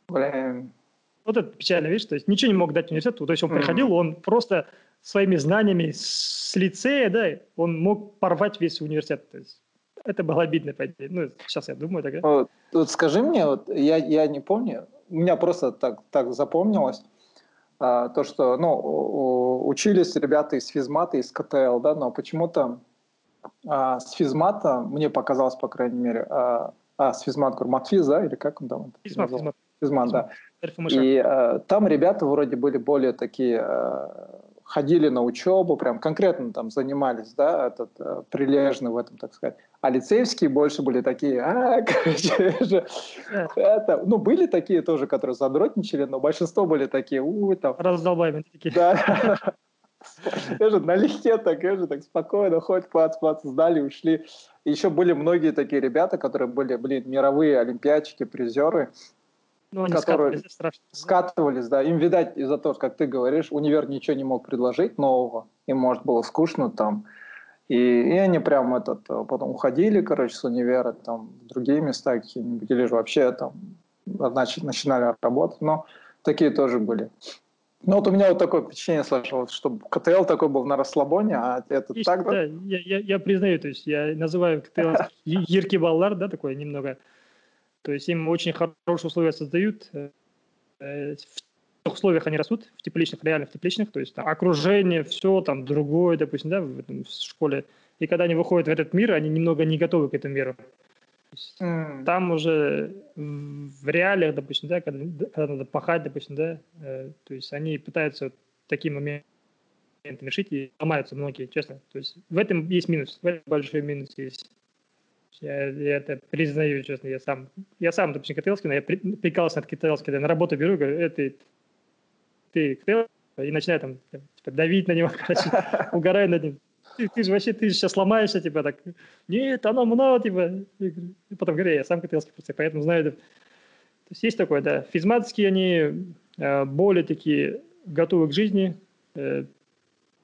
Блин. Вот это печально, видишь, то есть ничего не мог дать университету. То есть он mm-hmm. приходил, он просто своими знаниями с лицея, да, он мог порвать весь университет. То есть это было обидно. Ну, сейчас я думаю тогда. Вот, вот скажи мне, вот я, я не помню, у меня просто так, так запомнилось, а, то, что, ну, учились ребята из физмата, из КТЛ, да, но почему-то а, с физмата, мне показалось, по крайней мере, а, а с физмат, говорю, матфиз, да, или как он там? Физмат, физмат. Физмат, да. И а, там ребята вроде были более такие а, ходили на учебу, прям конкретно там занимались, да, этот, э, прилежно в этом, так сказать. А лицейские больше были такие, а, короче, это, ну, были такие тоже, которые задротничали, но большинство были такие, у, там. Раздолбаемые такие. Да. Я же налегке так, я же так спокойно, хоть плац, плац, сдали, ушли. И еще были многие такие ребята, которые были, блин, мировые олимпиадчики, призеры, ну, они которые скатывались, страшно. скатывались, да. Им, видать, из-за того, как ты говоришь, универ ничего не мог предложить нового, им, может, было скучно там. И, и они прям этот, э, потом уходили, короче, с универа, там, в другие места какие-нибудь, или же вообще там значит, начинали работать, но такие тоже были. Ну вот у меня вот такое впечатление сложилось, что КТЛ такой был на расслабоне, а это Есть, так, да? Да, я, я, я признаю, то есть я называю КТЛ Ерки Баллар, да, такой немного. То есть им очень хорошие условия создают. Э, в тех условиях они растут, в тепличных, реально в тепличных, то есть там, окружение, все там другое, допустим, да, в, в школе. И когда они выходят в этот мир, они немного не готовы к этому миру. Mm. Там уже в реалиях, допустим, да, когда, когда надо пахать, допустим, да, э, то есть они пытаются вот такие моменты решить и ломаются многие, честно. То есть в этом есть минус, в этом большой минус есть. Я, я это признаю, честно, я сам, я сам, допустим, китайский, но я прикалывался над китайским, когда на работу беру, говорю, это ты китайский, и начинаю там типа, давить на него, короче, угораю над ним ты, ты же вообще, ты же сейчас сломаешься, типа, так, нет, оно много, типа, и потом говорю, я сам катался поэтому знаю, да. то есть есть такое, да, физматские они э, более такие готовы к жизни, э,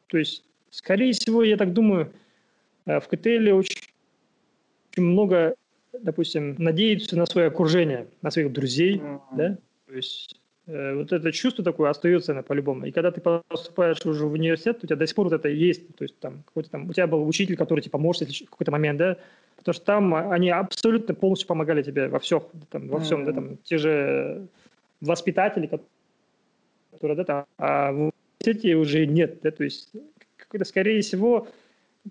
то есть, скорее всего, я так думаю, э, в КТЛ очень, очень много, допустим, надеются на свое окружение, на своих друзей, mm-hmm. да, то есть вот это чувство такое остается на по-любому. И когда ты поступаешь уже в университет, у тебя до сих пор вот это есть. То есть там какой-то там у тебя был учитель, который тебе поможет в какой-то момент, да, потому что там они абсолютно полностью помогали тебе во всем, там, во всем, mm-hmm. да, там те же воспитатели, которые, да, там, а в университете уже нет, да, то есть какой-то, скорее всего,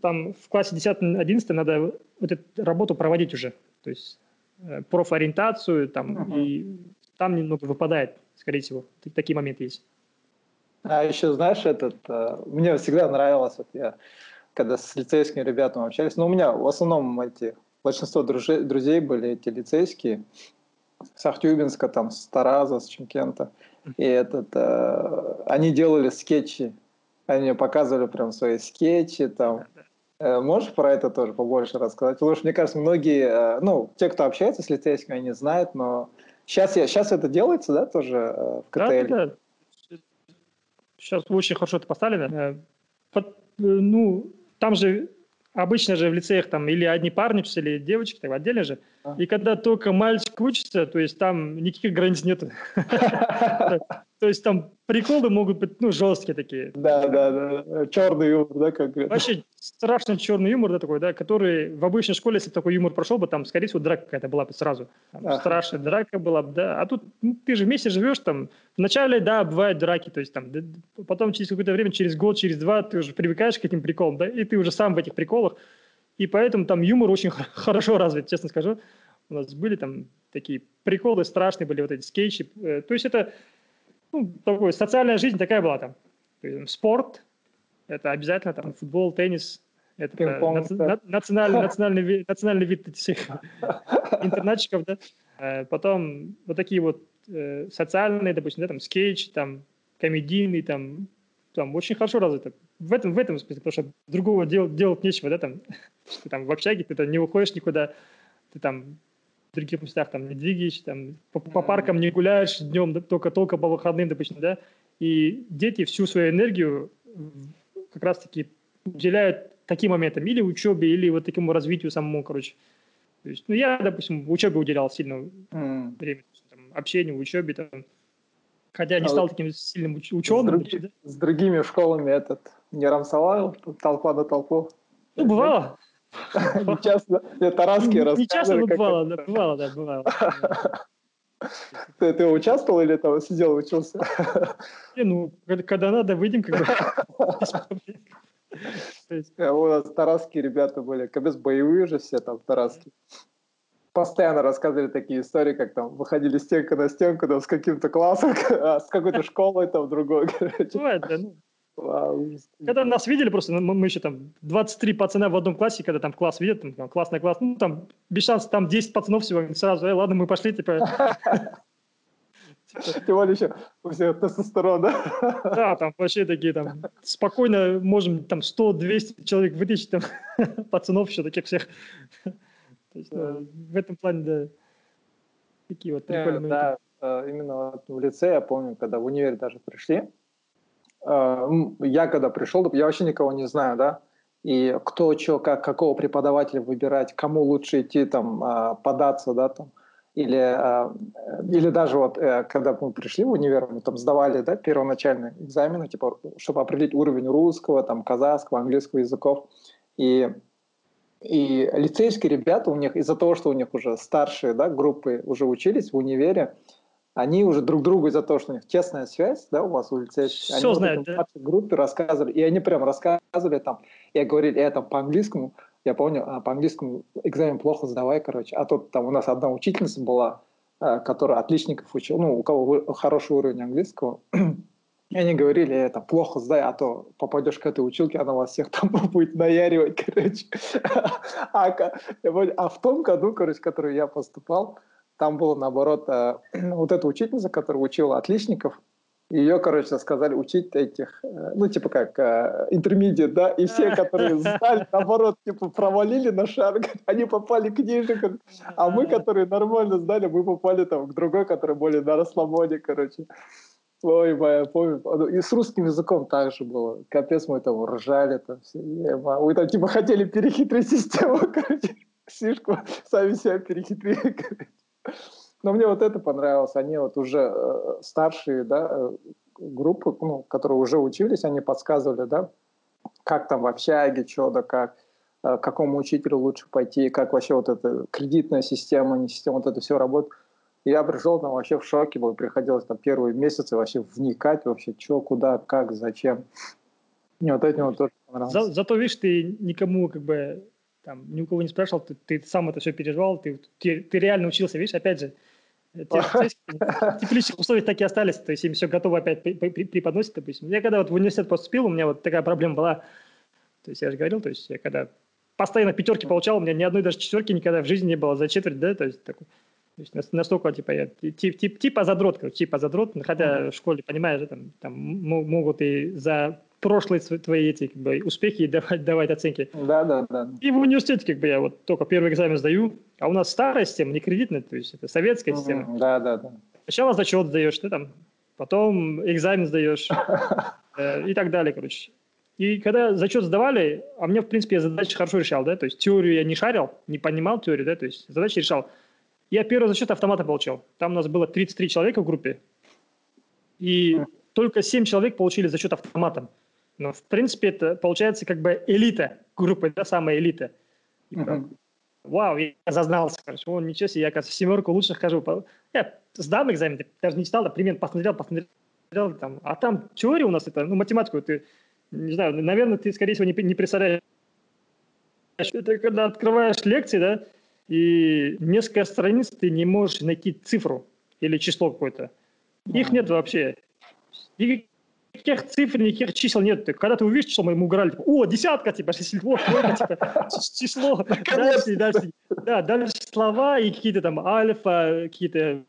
там в классе 10-11 надо вот эту работу проводить уже, то есть э, профориентацию там, uh-huh. и там немного выпадает скорее всего. Такие моменты есть. А еще, знаешь, этот, э, мне всегда нравилось, вот я, когда с лицейскими ребятами общались, но ну, у меня в основном эти, большинство друзей, друзей были эти лицейские, с Ахтюбинска, там, с Тараза, с Чемкента, и этот, э, они делали скетчи, они показывали прям свои скетчи, там, э, Можешь про это тоже побольше рассказать? Потому что, мне кажется, многие, ну, те, кто общается с лицейскими, они знают, но Сейчас, я, сейчас это делается, да, тоже э, в КТЛ? Да, да. Сейчас очень хорошо это поставлено. Э, под, э, ну, там же обычно же в лицеях там или одни парни учатся, или девочки, так отдельно же. А. И когда только мальчик учится, то есть там никаких границ нет. То есть там приколы могут быть, ну, жесткие такие. Да, да, да. Черный юмор, да, как Вообще страшно черный юмор, да, такой, да, который в обычной школе, если такой юмор прошел бы, там, скорее всего, драка какая-то была бы сразу. Там, ага. Страшная драка была бы, да. А тут ну, ты же вместе живешь, там, вначале, да, бывают драки, то есть там, да, потом через какое-то время, через год, через два, ты уже привыкаешь к этим приколам, да, и ты уже сам в этих приколах, и поэтому там юмор очень хорошо развит, честно скажу. У нас были там такие приколы страшные были, вот эти скетчи. Э, то есть это ну, такой, социальная жизнь такая была там. Спорт, это обязательно там футбол, теннис, это наци- национальный, национальный, вид, национальный вид этих интернатчиков, да. Э, потом вот такие вот э, социальные, допустим, да, там скетч, там комедийный, там, там очень хорошо развито. В этом, в этом смысле, потому что другого дел, делать нечего, да, там, ты там в общаге, ты там не уходишь никуда, ты там в других местах там не двигаешь, там по, по паркам не гуляешь днем, да, только, только по выходным, допустим, да, и дети всю свою энергию как раз-таки уделяют таким моментам, или учебе, или вот такому развитию самому, короче. То есть, ну, я, допустим, учебе уделял сильно mm. время, там, общению, учебе, там, хотя не а стал таким сильным уч- ученым. С, друг, да? с другими школами этот не рамсовал, толпа на толпу? Ну, бывало. Не часто, это Тарасский рассказывали. Не часто, но бывало, да, бывало, да, бывало. Ты, ты участвовал или там сидел учился? Не, ну, когда надо, выйдем, как бы. Э, у нас тарасские ребята были, капец, боевые же все там тарасские. Постоянно рассказывали такие истории, как там выходили стенка на стенку там, с каким-то классом, а с какой-то школой там другой. Бывает, да, ну, Когда нас видели просто, мы, мы еще там 23 пацана в одном классе, когда там класс видят, там, классный класс, ну там без шансов, там 10 пацанов всего, сразу, э, ладно, мы пошли, типа. Тем более еще у всех тестостерон, да? Да, там вообще такие там, спокойно можем там 100-200 человек вытащить, там, пацанов еще таких всех. Ну, в этом плане, да, такие вот прикольные Да, э, именно в лице, я помню, когда в универ даже пришли, я когда пришел, я вообще никого не знаю, да, и кто, что, как, какого преподавателя выбирать, кому лучше идти там а, податься, да, там, или, а, или даже вот, э, когда мы пришли в универ, мы там сдавали, да, первоначальные экзамены, типа, чтобы определить уровень русского, там, казахского, английского языков, и и лицейские ребята у них, из-за того, что у них уже старшие да, группы уже учились в универе, они уже друг другу из-за того, что у них тесная связь, да, у вас у лицейских, они знают, вот да? в группе рассказывали, и они прям рассказывали там, я говорил, я там по-английскому, я помню, а по-английскому экзамен плохо сдавай, короче, а тут там у нас одна учительница была, э, которая отличников учила, ну, у кого хороший уровень английского, и они говорили, это плохо сдай, а то попадешь к этой училке, она вас всех там будет наяривать, короче. А, а в том году, короче, который я поступал, там было наоборот э, вот эта учительница, которая учила отличников, ее, короче, сказали учить этих, э, ну, типа как интермедиат, да, и все, которые сдали, наоборот, типа провалили на шар, они попали к ниже, а мы, которые нормально сдали, мы попали там к другой, который более на расслабоне, короче. Ой, моя, помню. И с русским языком также было. Капец, мы там ржали, там все. Мы там типа хотели перехитрить систему, короче. Сишку сами себя перехитрили, короче. Но мне вот это понравилось. Они вот уже э, старшие, да, э, группы, ну, которые уже учились, они подсказывали, да, как там в общаге, что да как, э, какому учителю лучше пойти, как вообще вот эта кредитная система, не система, вот это все работает. Я пришел там вообще в шоке был, приходилось там первые месяцы вообще вникать вообще, что, куда, как, зачем. И вот этим вот тоже понравилось. За, зато, видишь, ты никому как бы там, ни у кого не спрашивал, ты, ты сам это все переживал, ты, ты, ты реально учился, видишь, опять же, тепличных условиях так и остались, то есть им все готово опять преподносить, допустим. Я когда вот в университет поступил, у меня вот такая проблема была, то есть я же говорил, то есть я когда постоянно пятерки получал, у меня ни одной даже четверки никогда в жизни не было за четверть, да, то есть такой, то есть настолько, типа, я, тип, тип, типа задрот, короче, типа задрот, хотя mm-hmm. в школе, понимаешь, там, там могут и за прошлые твои эти как бы, успехи давать, давать оценки. Да, да, да. И в университете, как бы, я вот только первый экзамен сдаю, а у нас старая система, не кредитная, то есть это советская mm-hmm. система. Да, да, да. Сначала зачет сдаешь, ты там, потом экзамен сдаешь э, и так далее, короче. И когда зачет сдавали, а мне, в принципе, я задачи хорошо решал, да, то есть теорию я не шарил, не понимал теорию, да, то есть задачи решал. Я первый зачет автомата получил. Там у нас было 33 человека в группе, и только 7 человек получили зачет автоматом. Но, в принципе, это получается как бы элита группы, да, самая элита. Вау, я зазнался, короче, о, ничего себе, я, кажется, семерку лучших хожу. Я сдам экзамен, даже не читал, а пример посмотрел, посмотрел, там, а там теория у нас, это, ну, математику, ты, не знаю, наверное, ты, скорее всего, не, не представляешь. Это когда открываешь лекции, да, и несколько страниц ты не можешь найти цифру или число какое-то. Их нет вообще. Никаких цифр, никаких чисел нет. Когда ты увидишь число, мы ему угорали, типа, о, десятка, типа, вот, типа, число. Дальше, дальше, да, дальше слова и какие-то там альфа, какие-то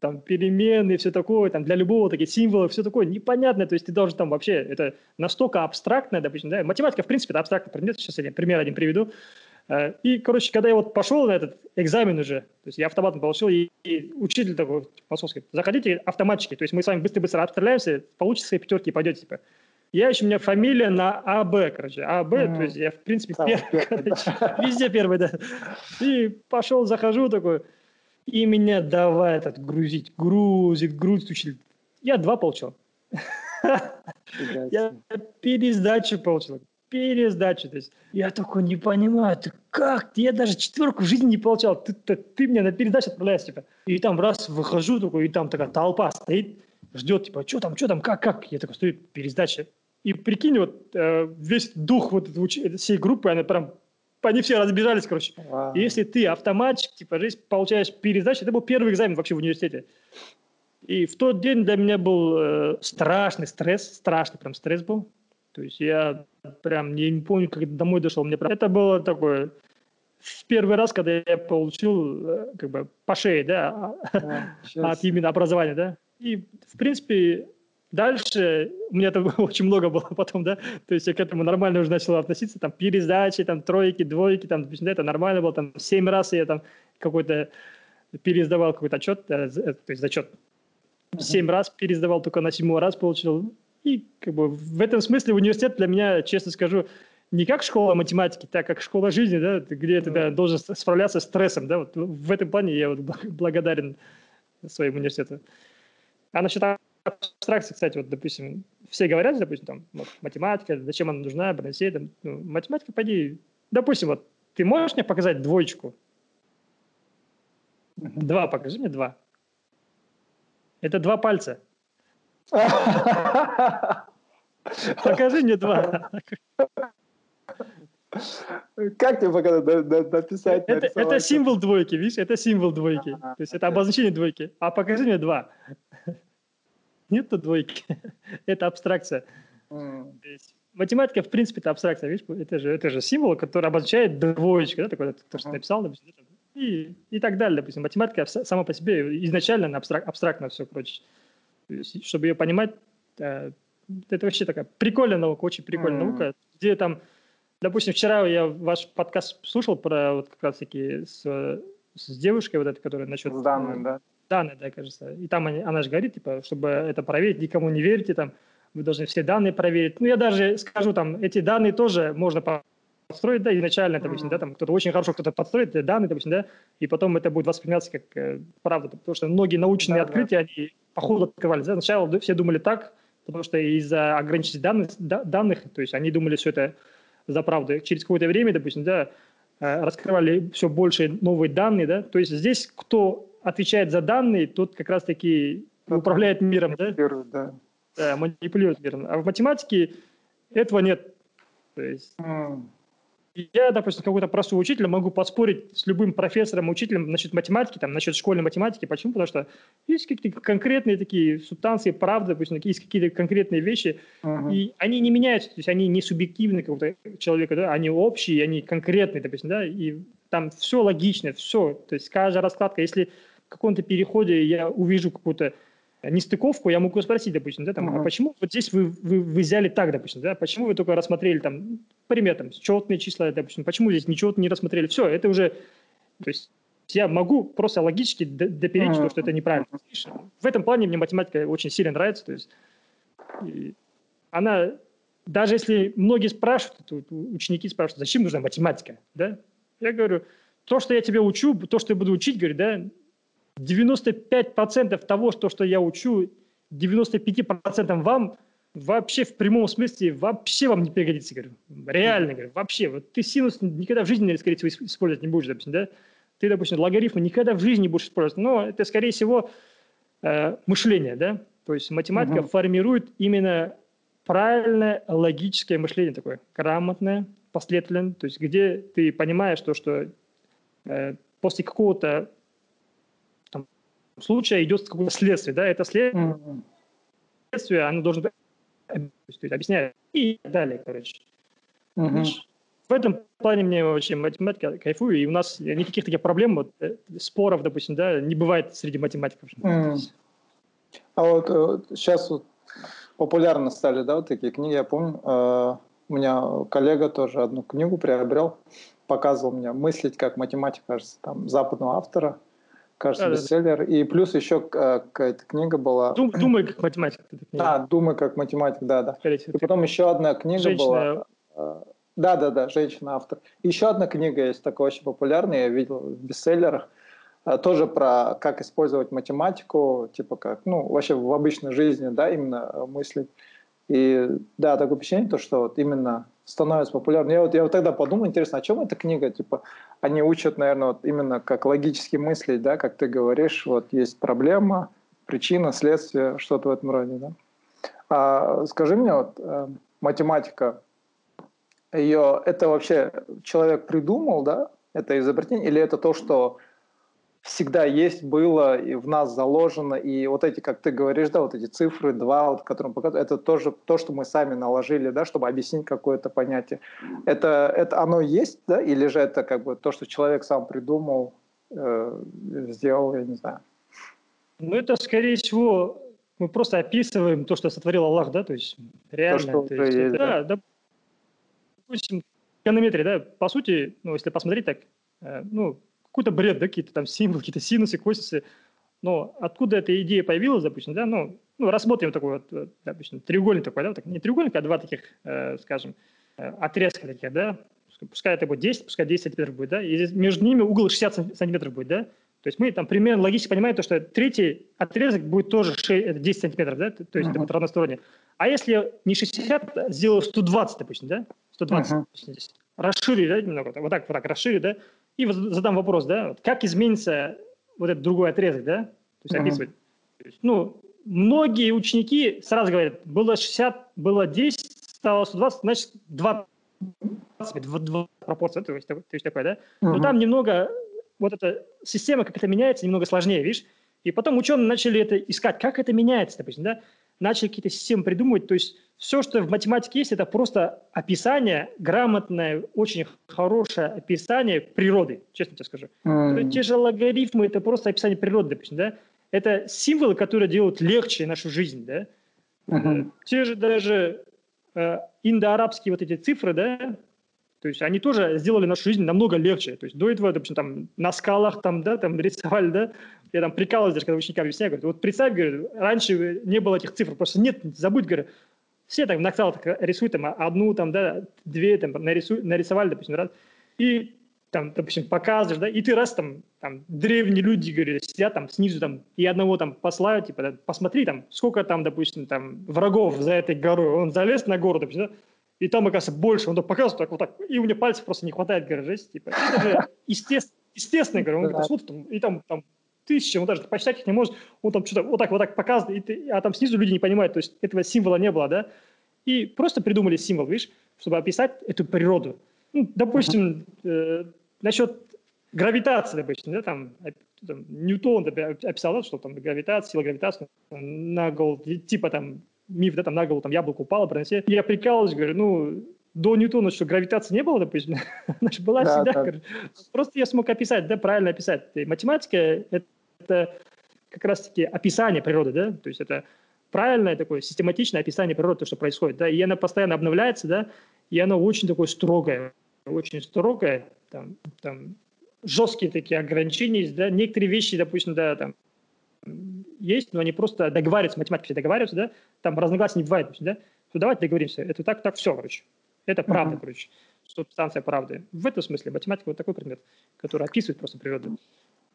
там перемены, все такое, там для любого такие символы, все такое непонятное, то есть ты должен там вообще, это настолько абстрактное, допустим, да, математика, в принципе, это абстрактный предмет, сейчас я пример один приведу, и, короче, когда я вот пошел на этот экзамен уже, то есть я автоматом получил, и, и учитель такой московский, заходите автоматчики, то есть мы с вами быстро-быстро обстреляемся, получите свои пятерки и пойдете, типа. Я еще, у меня фамилия на АБ, короче, АБ, mm. то есть я, в принципе, первый, короче, везде первый, да. И пошел, захожу такой, и меня давай этот грузить, грузит, грузит учитель. Я два получил. Я пересдачу получил пересдачу. То есть я такой не понимаю, ты как? Я даже четверку в жизни не получал. Ты, ты, ты меня на передачу отправляешь, типа. И там раз выхожу такой, и там такая толпа стоит, ждет, типа, что там, что там, как, как? Я такой стою, пересдача. И прикинь, вот э, весь дух вот этой, всей группы, она прям они все разбежались, короче. Wow. И если ты автоматчик, типа, жизнь получаешь пересдачу, это был первый экзамен вообще в университете. И в тот день для меня был э, страшный стресс, страшный прям стресс был. То есть я прям не, не помню, как домой дошел. Мне прям... Это было такое в первый раз, когда я получил э, как бы по шее, да, а, от именно образования, да. И, в принципе, дальше у меня там очень много было потом, да, то есть я к этому нормально уже начал относиться, там, пересдачи, там, тройки, двойки, там, да, это нормально было, там, семь раз я там какой-то пересдавал какой-то отчет, э, то есть зачет, семь раз пересдавал, только на седьмой раз получил, и как бы в этом смысле университет для меня, честно скажу, не как школа математики, так как школа жизни, да, где ты да, должен справляться с стрессом, да, вот в этом плане я вот благодарен своему университету. А насчет абстракции, кстати, вот, допустим, все говорят, допустим, там, вот, математика, зачем она нужна, Бронсей, там, ну, математика, пойди, допустим, вот, ты можешь мне показать двоечку? Два, покажи мне два. Это два пальца. Покажи мне два. Как тебе пока написать? Это, это символ двойки, видишь? Это символ двойки. То есть это обозначение двойки. А покажи мне два. Нет двойки. это абстракция. Математика, в принципе, это абстракция, видишь? Это же, это же символ, который обозначает двоечку, да, такой, то, что ты написал, допустим, и, и так далее, допустим. Математика сама по себе изначально абстрак, абстрактно все, короче. Чтобы ее понимать, э, это вообще такая прикольная наука, очень прикольная mm. наука, где там Допустим, вчера я ваш подкаст слушал про вот как раз-таки с, с девушкой вот этой, которая насчет... С данными, да. Данные, да, кажется. И там они, она же говорит, типа, чтобы это проверить, никому не верьте, там, вы должны все данные проверить. Ну, я даже скажу, там, эти данные тоже можно подстроить, да, изначально, допустим, mm-hmm. да, там, кто-то очень хорошо кто-то подстроит эти данные, допустим, да, и потом это будет восприниматься как э, правда, потому что многие научные да, открытия, да. они по ходу открывались, да, сначала все думали так, потому что из-за ограниченности данных, да, данных, то есть они думали все это за правду. Через какое-то время, допустим, да, э, раскрывали все больше новые данные, да, то есть здесь кто отвечает за данные, тот как раз-таки управляет миром, да? да. Да, манипулирует миром. А в математике этого нет. То есть... Mm я, допустим, какой-то простой учитель могу поспорить с любым профессором, учителем насчет математики, там, насчет школьной математики. Почему? Потому что есть какие-то конкретные такие субстанции, правда, допустим, есть какие-то конкретные вещи, uh-huh. и они не меняются, то есть они не субъективны какого-то человека, да, они общие, они конкретные, допустим, да, и там все логично, все, то есть каждая раскладка, если в каком-то переходе я увижу какую-то нестыковку, я могу спросить, допустим, да, там, uh-huh. а почему вот здесь вы, вы, вы взяли так, допустим, да, почему вы только рассмотрели там, пример, там, четные числа, допустим, почему здесь ничего не рассмотрели, все, это уже, то есть я могу просто логически доперечь uh-huh. то, что это неправильно. В этом плане мне математика очень сильно нравится, то есть она, даже если многие спрашивают, ученики спрашивают, зачем нужна математика, да, я говорю, то, что я тебя учу, то, что я буду учить, говорю, да, 95% того, что, что я учу, 95% вам вообще в прямом смысле вообще вам не пригодится, говорю. Реально, говорю, вообще. Вот ты синус никогда в жизни, скорее всего, использовать не будешь, допустим, да? Ты, допустим, логарифмы никогда в жизни не будешь использовать. Но это, скорее всего, э, мышление, да? То есть математика угу. формирует именно правильное логическое мышление такое, грамотное, последовательное, то есть где ты понимаешь то, что э, после какого-то случае идет какое-то следствие, да, это следствие, оно должно быть объясняет и так далее, короче. Mm-hmm. В этом плане мне вообще математика кайфую, и у нас никаких таких проблем, вот, э, споров, допустим, да, не бывает среди математиков. Mm. А вот э, сейчас вот популярно стали, да, вот такие книги, я помню, э, у меня коллега тоже одну книгу приобрел, показывал мне «Мыслить как математик», кажется, там, западного автора, кажется, да, бестселлер. Да. И плюс еще э, какая-то книга была. Дум, «Думай как математик». А, «Думай как математик», да, да. И потом еще одна книга Женщина... была. Э, да, да, да, женщина-автор. Еще одна книга есть такая очень популярная, я видел в бестселлерах, э, тоже про как использовать математику, типа как, ну, вообще в обычной жизни, да, именно мыслить. И да, такое впечатление, то, что вот именно становится популярным. Я вот, я вот тогда подумал, интересно, о чем эта книга? Типа, они учат, наверное, вот именно как логически мыслить, да, как ты говоришь, вот есть проблема, причина, следствие, что-то в этом роде, да. А скажи мне, вот э, математика, ее, это вообще человек придумал, да, это изобретение, или это то, что всегда есть, было и в нас заложено, и вот эти, как ты говоришь, да, вот эти цифры, два, вот, которые показывают, это тоже то, что мы сами наложили, да, чтобы объяснить какое-то понятие. Это, это оно есть, да, или же это как бы то, что человек сам придумал, э, сделал, я не знаю. Ну, это, скорее всего, мы просто описываем то, что сотворил Аллах, да, то есть реально. То, что то есть, есть, да, да, допустим, эконометрия, да, по сути, ну, если посмотреть так, э, ну, какой-то бред, да, какие-то там символы, какие-то синусы, косисы, но откуда эта идея появилась, допустим, да, ну, ну рассмотрим такой вот, допустим, треугольник такой, да, так, не треугольник, а два таких, э, скажем, э, отрезка таких, да, пускай это будет 10, пускай 10 сантиметров будет, да, и между ними угол 60 сантиметров будет, да, то есть мы там примерно логически понимаем то, что третий отрезок будет тоже 6, 10 сантиметров, да, то есть uh-huh. это будет равносторонне. А если не 60, а сделаю 120, допустим, да, 120, uh-huh. здесь, расшири, да, немного, вот так, вот так расшири, да, и задам вопрос, да, как изменится вот этот другой отрезок, да, то есть uh-huh. описывать. Ну, многие ученики сразу говорят, было 60, было 10, стало 120, значит 20, 20, 20 пропорция, то есть, то есть такое, да. Uh-huh. Но там немного вот эта система, как это меняется, немного сложнее, видишь? И потом ученые начали это искать, как это меняется, допустим, да? Начали какие-то системы придумывать, то есть все, что в математике есть, это просто описание, грамотное, очень хорошее описание природы, честно тебе скажу. Mm. Те же логарифмы – это просто описание природы, допустим, да? Это символы, которые делают легче нашу жизнь, да? Mm-hmm. Те же даже э, индоарабские вот эти цифры, да, то есть они тоже сделали нашу жизнь намного легче. То есть до этого, допустим, там на скалах там, да, там рисовали, да, я там прикалываюсь даже, когда ученикам объясняю, говорю, вот представь, говорю, раньше не было этих цифр, просто нет, забудь, говорю, все так на скалах рисуют там одну, там, да, две, там, нарисуют, нарисовали, допустим, раз, и там, допустим, показываешь, да, и ты раз там, там древние люди, говорят, сидят там снизу там, и одного там послают, типа, да, посмотри там, сколько там, допустим, там врагов за этой горой, он залез на гору, допустим, да, и там, оказывается, больше. Он так показывает, так вот так, и у меня пальцев просто не хватает, говорю, жесть, типа. Это же естественно, естественно, говорю, он говорит, смотрит, и там, там тысячи, он даже посчитать их не может, он там что-то вот так вот так показывает, и ты, а там снизу люди не понимают, то есть этого символа не было, да, и просто придумали символ, видишь, чтобы описать эту природу. Ну, допустим, э, насчет гравитации, допустим, да, там, там Ньютон описал, да, что там гравитация, сила гравитации на гол, типа там миф, да, там на голову там яблоко упало, пронесли. Я прикалываюсь, говорю, ну, до Ньютона что, гравитации не было, допустим? Она же была да, всегда. Да. Просто я смог описать, да, правильно описать. Математика – это как раз-таки описание природы, да, то есть это правильное такое систематичное описание природы, то, что происходит, да, и она постоянно обновляется, да, и она очень такое строгое, очень строгое, там, там жесткие такие ограничения есть, да, некоторые вещи, допустим, да, там, есть, но они просто договариваются, математики все договариваются, да, там разногласий не бывает, да, то давайте договоримся, это так, так, все, короче. Это правда, uh-huh. короче, субстанция правды. В этом смысле математика вот такой предмет, который описывает просто природу.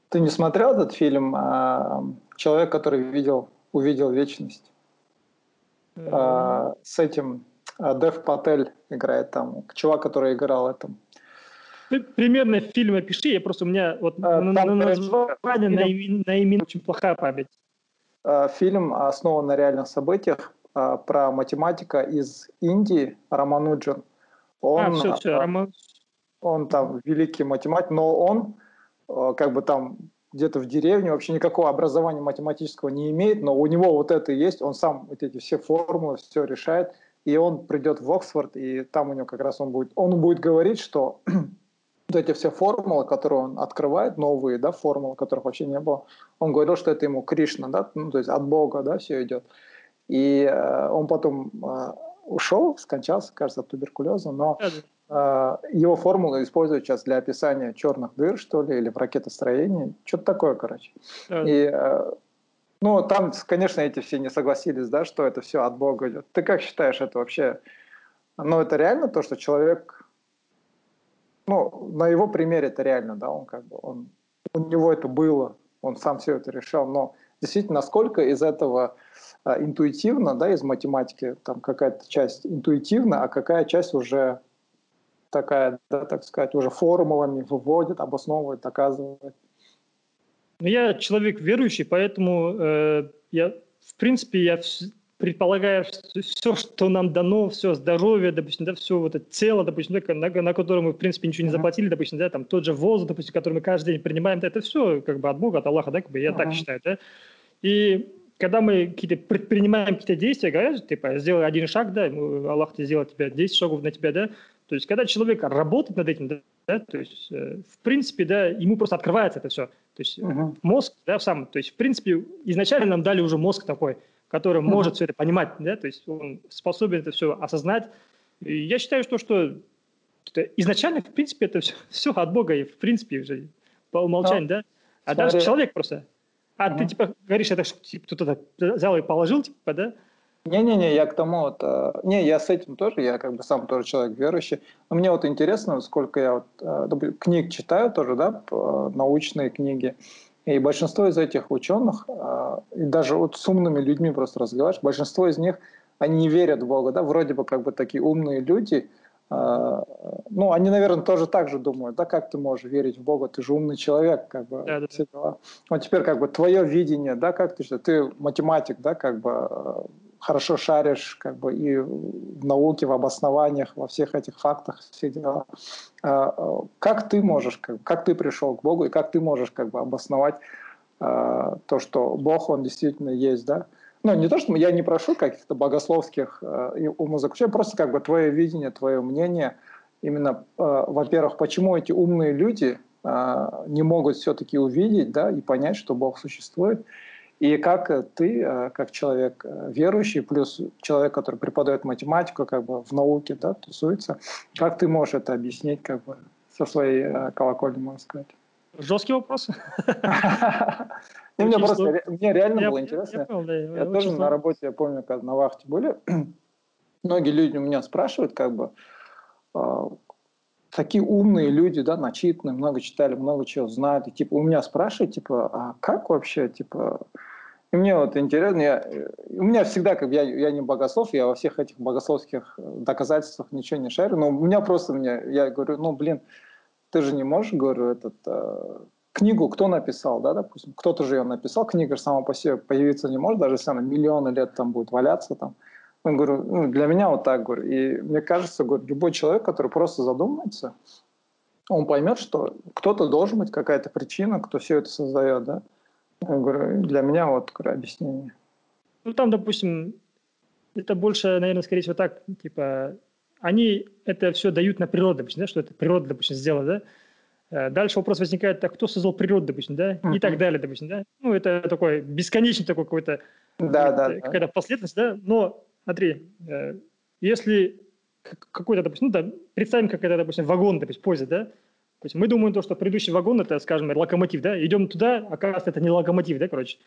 Ты не смотрел этот фильм а, «Человек, который видел, увидел вечность»? А, с этим а, Дев Патель играет там, чувак, который играл этом примерно фильм опиши, я просто у меня вот а, на, на название, на, на имя очень плохая память. Фильм основан на реальных событиях про математика из Индии Рамануджан. Он, а, все, все, Раман... он там великий математик, но он как бы там где-то в деревне, вообще никакого образования математического не имеет, но у него вот это есть, он сам вот эти все формулы, все решает, и он придет в Оксфорд, и там у него как раз он будет, он будет говорить, что вот эти все формулы, которые он открывает, новые, да, формулы, которых вообще не было, он говорил, что это ему Кришна, да, ну, то есть от Бога, да, все идет. И э, он потом э, ушел, скончался, кажется, от туберкулеза, но э, его формулы используют сейчас для описания черных дыр, что ли, или в ракетостроении, что-то такое, короче. И э, ну, там, конечно, эти все не согласились, да, что это все от Бога идет. Ты как считаешь, это вообще, ну, это реально то, что человек ну, на его примере это реально, да, он как бы, он, у него это было, он сам все это решал, но действительно, насколько из этого а, интуитивно, да, из математики, там какая-то часть интуитивна, а какая часть уже такая, да, так сказать, уже формулами выводит, обосновывает, доказывает. Ну, я человек верующий, поэтому э, я, в принципе, я предполагаешь все, что нам дано, все здоровье, допустим, да, все вот это тело, допустим, да, на, на которое мы, в принципе, ничего не заплатили, допустим, да, там тот же воздух, допустим, который мы каждый день принимаем, да, это все как бы от Бога, от Аллаха, да, как бы я uh-huh. так считаю, да. И когда мы какие-то предпринимаем какие-то действия, говорят, типа, сделай один шаг, да, Аллах тебе сделал тебя 10 шагов на тебя, да, то есть, когда человек работает над этим, да, то есть, э, в принципе, да, ему просто открывается это все. То есть, uh-huh. мозг, да, сам, то есть, в принципе, изначально нам дали уже мозг такой, который uh-huh. может все это понимать, да, то есть, он способен это все осознать. И я считаю, что, что изначально, в принципе, это все, все от Бога, и, в принципе, уже по умолчанию, Но, да. А смотри. даже человек просто. А uh-huh. ты, типа, говоришь, это типа, кто-то взял и положил, типа, да, не-не-не, я к тому вот... Э, не, я с этим тоже, я как бы сам тоже человек верующий. Но мне вот интересно, сколько я вот э, книг читаю тоже, да, научные книги. И большинство из этих ученых, э, и даже вот с умными людьми просто разговариваешь, большинство из них, они не верят в Бога, да, вроде бы как бы такие умные люди, ну, они, наверное, тоже так же думают, да, как ты можешь верить в Бога, ты же умный человек, как бы, да, все дела. Вот теперь, как бы, твое видение, да, как ты, ты математик, да, как бы, хорошо шаришь как бы и в науке, в обоснованиях, во всех этих фактах, все дела. А, а, как ты можешь, как, как ты пришел к Богу, и как ты можешь как бы обосновать а, то, что Бог, Он действительно есть, да? Ну, не то, что я не прошу каких-то богословских умозаключений, просто как бы твое видение, твое мнение, именно, во-первых, почему эти умные люди не могут все-таки увидеть, да, и понять, что Бог существует, и как ты, э, как человек э, верующий, плюс человек, который преподает математику, как бы в науке, да, тусуется, как ты можешь это объяснить, как бы со своей э, колокольни, можно сказать? Жесткий вопрос. Мне просто мне реально было интересно. Я тоже на работе, я помню, когда на вахте были, многие люди у меня спрашивают, как бы, такие умные люди, да, начитанные, много читали, много чего знают, и типа у меня спрашивают, типа, а как вообще, типа, и мне вот интересно, я, у меня всегда, как я, я не богослов, я во всех этих богословских доказательствах ничего не шарю, но у меня просто, мне, я говорю, ну, блин, ты же не можешь, говорю, этот, э, книгу кто написал, да, допустим, кто-то же ее написал, книга же сама по себе появиться не может, даже если она миллионы лет там будет валяться там, ну, говорю, ну, для меня вот так, говорю. И мне кажется, говорю, любой человек, который просто задумается, он поймет, что кто-то должен быть, какая-то причина, кто все это создает, да. Я говорю, для меня вот объяснение. Ну, там, допустим, это больше, наверное, скорее всего так, типа, они это все дают на природу, допустим, да, что это природа, допустим, сделала, да. Э, дальше вопрос возникает, так кто создал природу, допустим, да, uh-huh. и так далее, допустим, да. Ну, это такой бесконечный такой какой-то, да, да, какая-то да. последовательность, да, но Смотри, э, если какой-то, допустим, ну, да, представим, как это, допустим, вагон, допустим, поезд, да, то есть мы думаем, то, что предыдущий вагон – это, скажем, локомотив, да, идем туда, оказывается, это не локомотив, да, короче.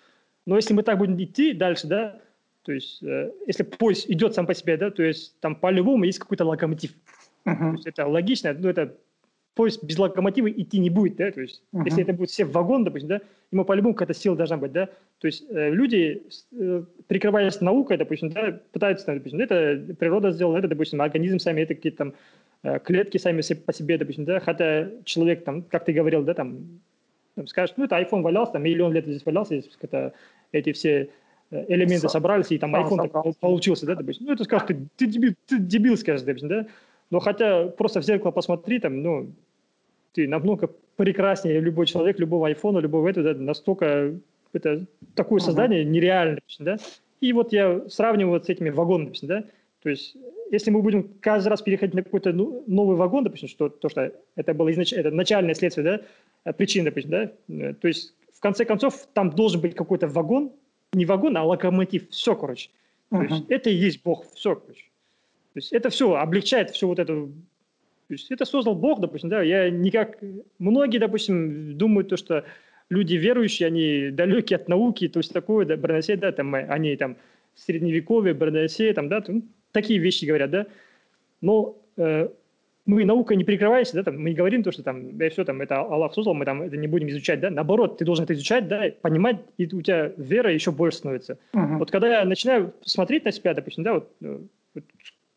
Но если мы так будем идти дальше, да, то есть э, если поезд идет сам по себе, да, то есть там по-любому есть какой-то локомотив. Uh-huh. То есть это логично, но это поезд без локомотива идти не будет, да, то есть uh-huh. если это будет все в вагон, допустим, да, ему по-любому какая-то сила должна быть, да, то есть э, люди, э, прикрываясь наукой, допустим, да, пытаются, допустим, это природа сделала, это, допустим, организм сами, это какие-то там клетки сами по себе, допустим, да, хотя человек там, как ты говорил, да, там, там скажешь, ну, это iPhone валялся, там, миллион лет здесь валялся, это, эти все э, элементы собрались, и там iPhone так получился, да, допустим, ну, это скажешь, ты, ты дебил, ты дебил, скажешь, допустим, да, но хотя просто в зеркало посмотри, там, ну, ты намного прекраснее любой человек, любого айфона, любого этого, да, настолько это такое создание uh-huh. нереальное, да. И вот я сравниваю вот с этими вагонами, да. То есть, если мы будем каждый раз переходить на какой-то ну, новый вагон, допустим, что то, что это было изнач... это начальное следствие, да, э, причина, допустим, да, э, то есть, в конце концов, там должен быть какой-то вагон, не вагон, а локомотив, все, короче. Uh-huh. То есть, это и есть Бог, все, короче. То есть, это все облегчает всю вот эту то есть это создал Бог, допустим, да, я никак... Многие, допустим, думают то, что люди верующие, они далекие от науки, то есть такое, да, Броносей, да, там, они там средневековье, Броносей, там, да, там, такие вещи говорят, да, но э, мы наукой не прикрываемся, да, там, мы не говорим то, что там, да, все, там, это Аллах создал, мы там это не будем изучать, да, наоборот, ты должен это изучать, да, понимать, и у тебя вера еще больше становится. Uh-huh. Вот когда я начинаю смотреть на себя, допустим, да, вот, э, вот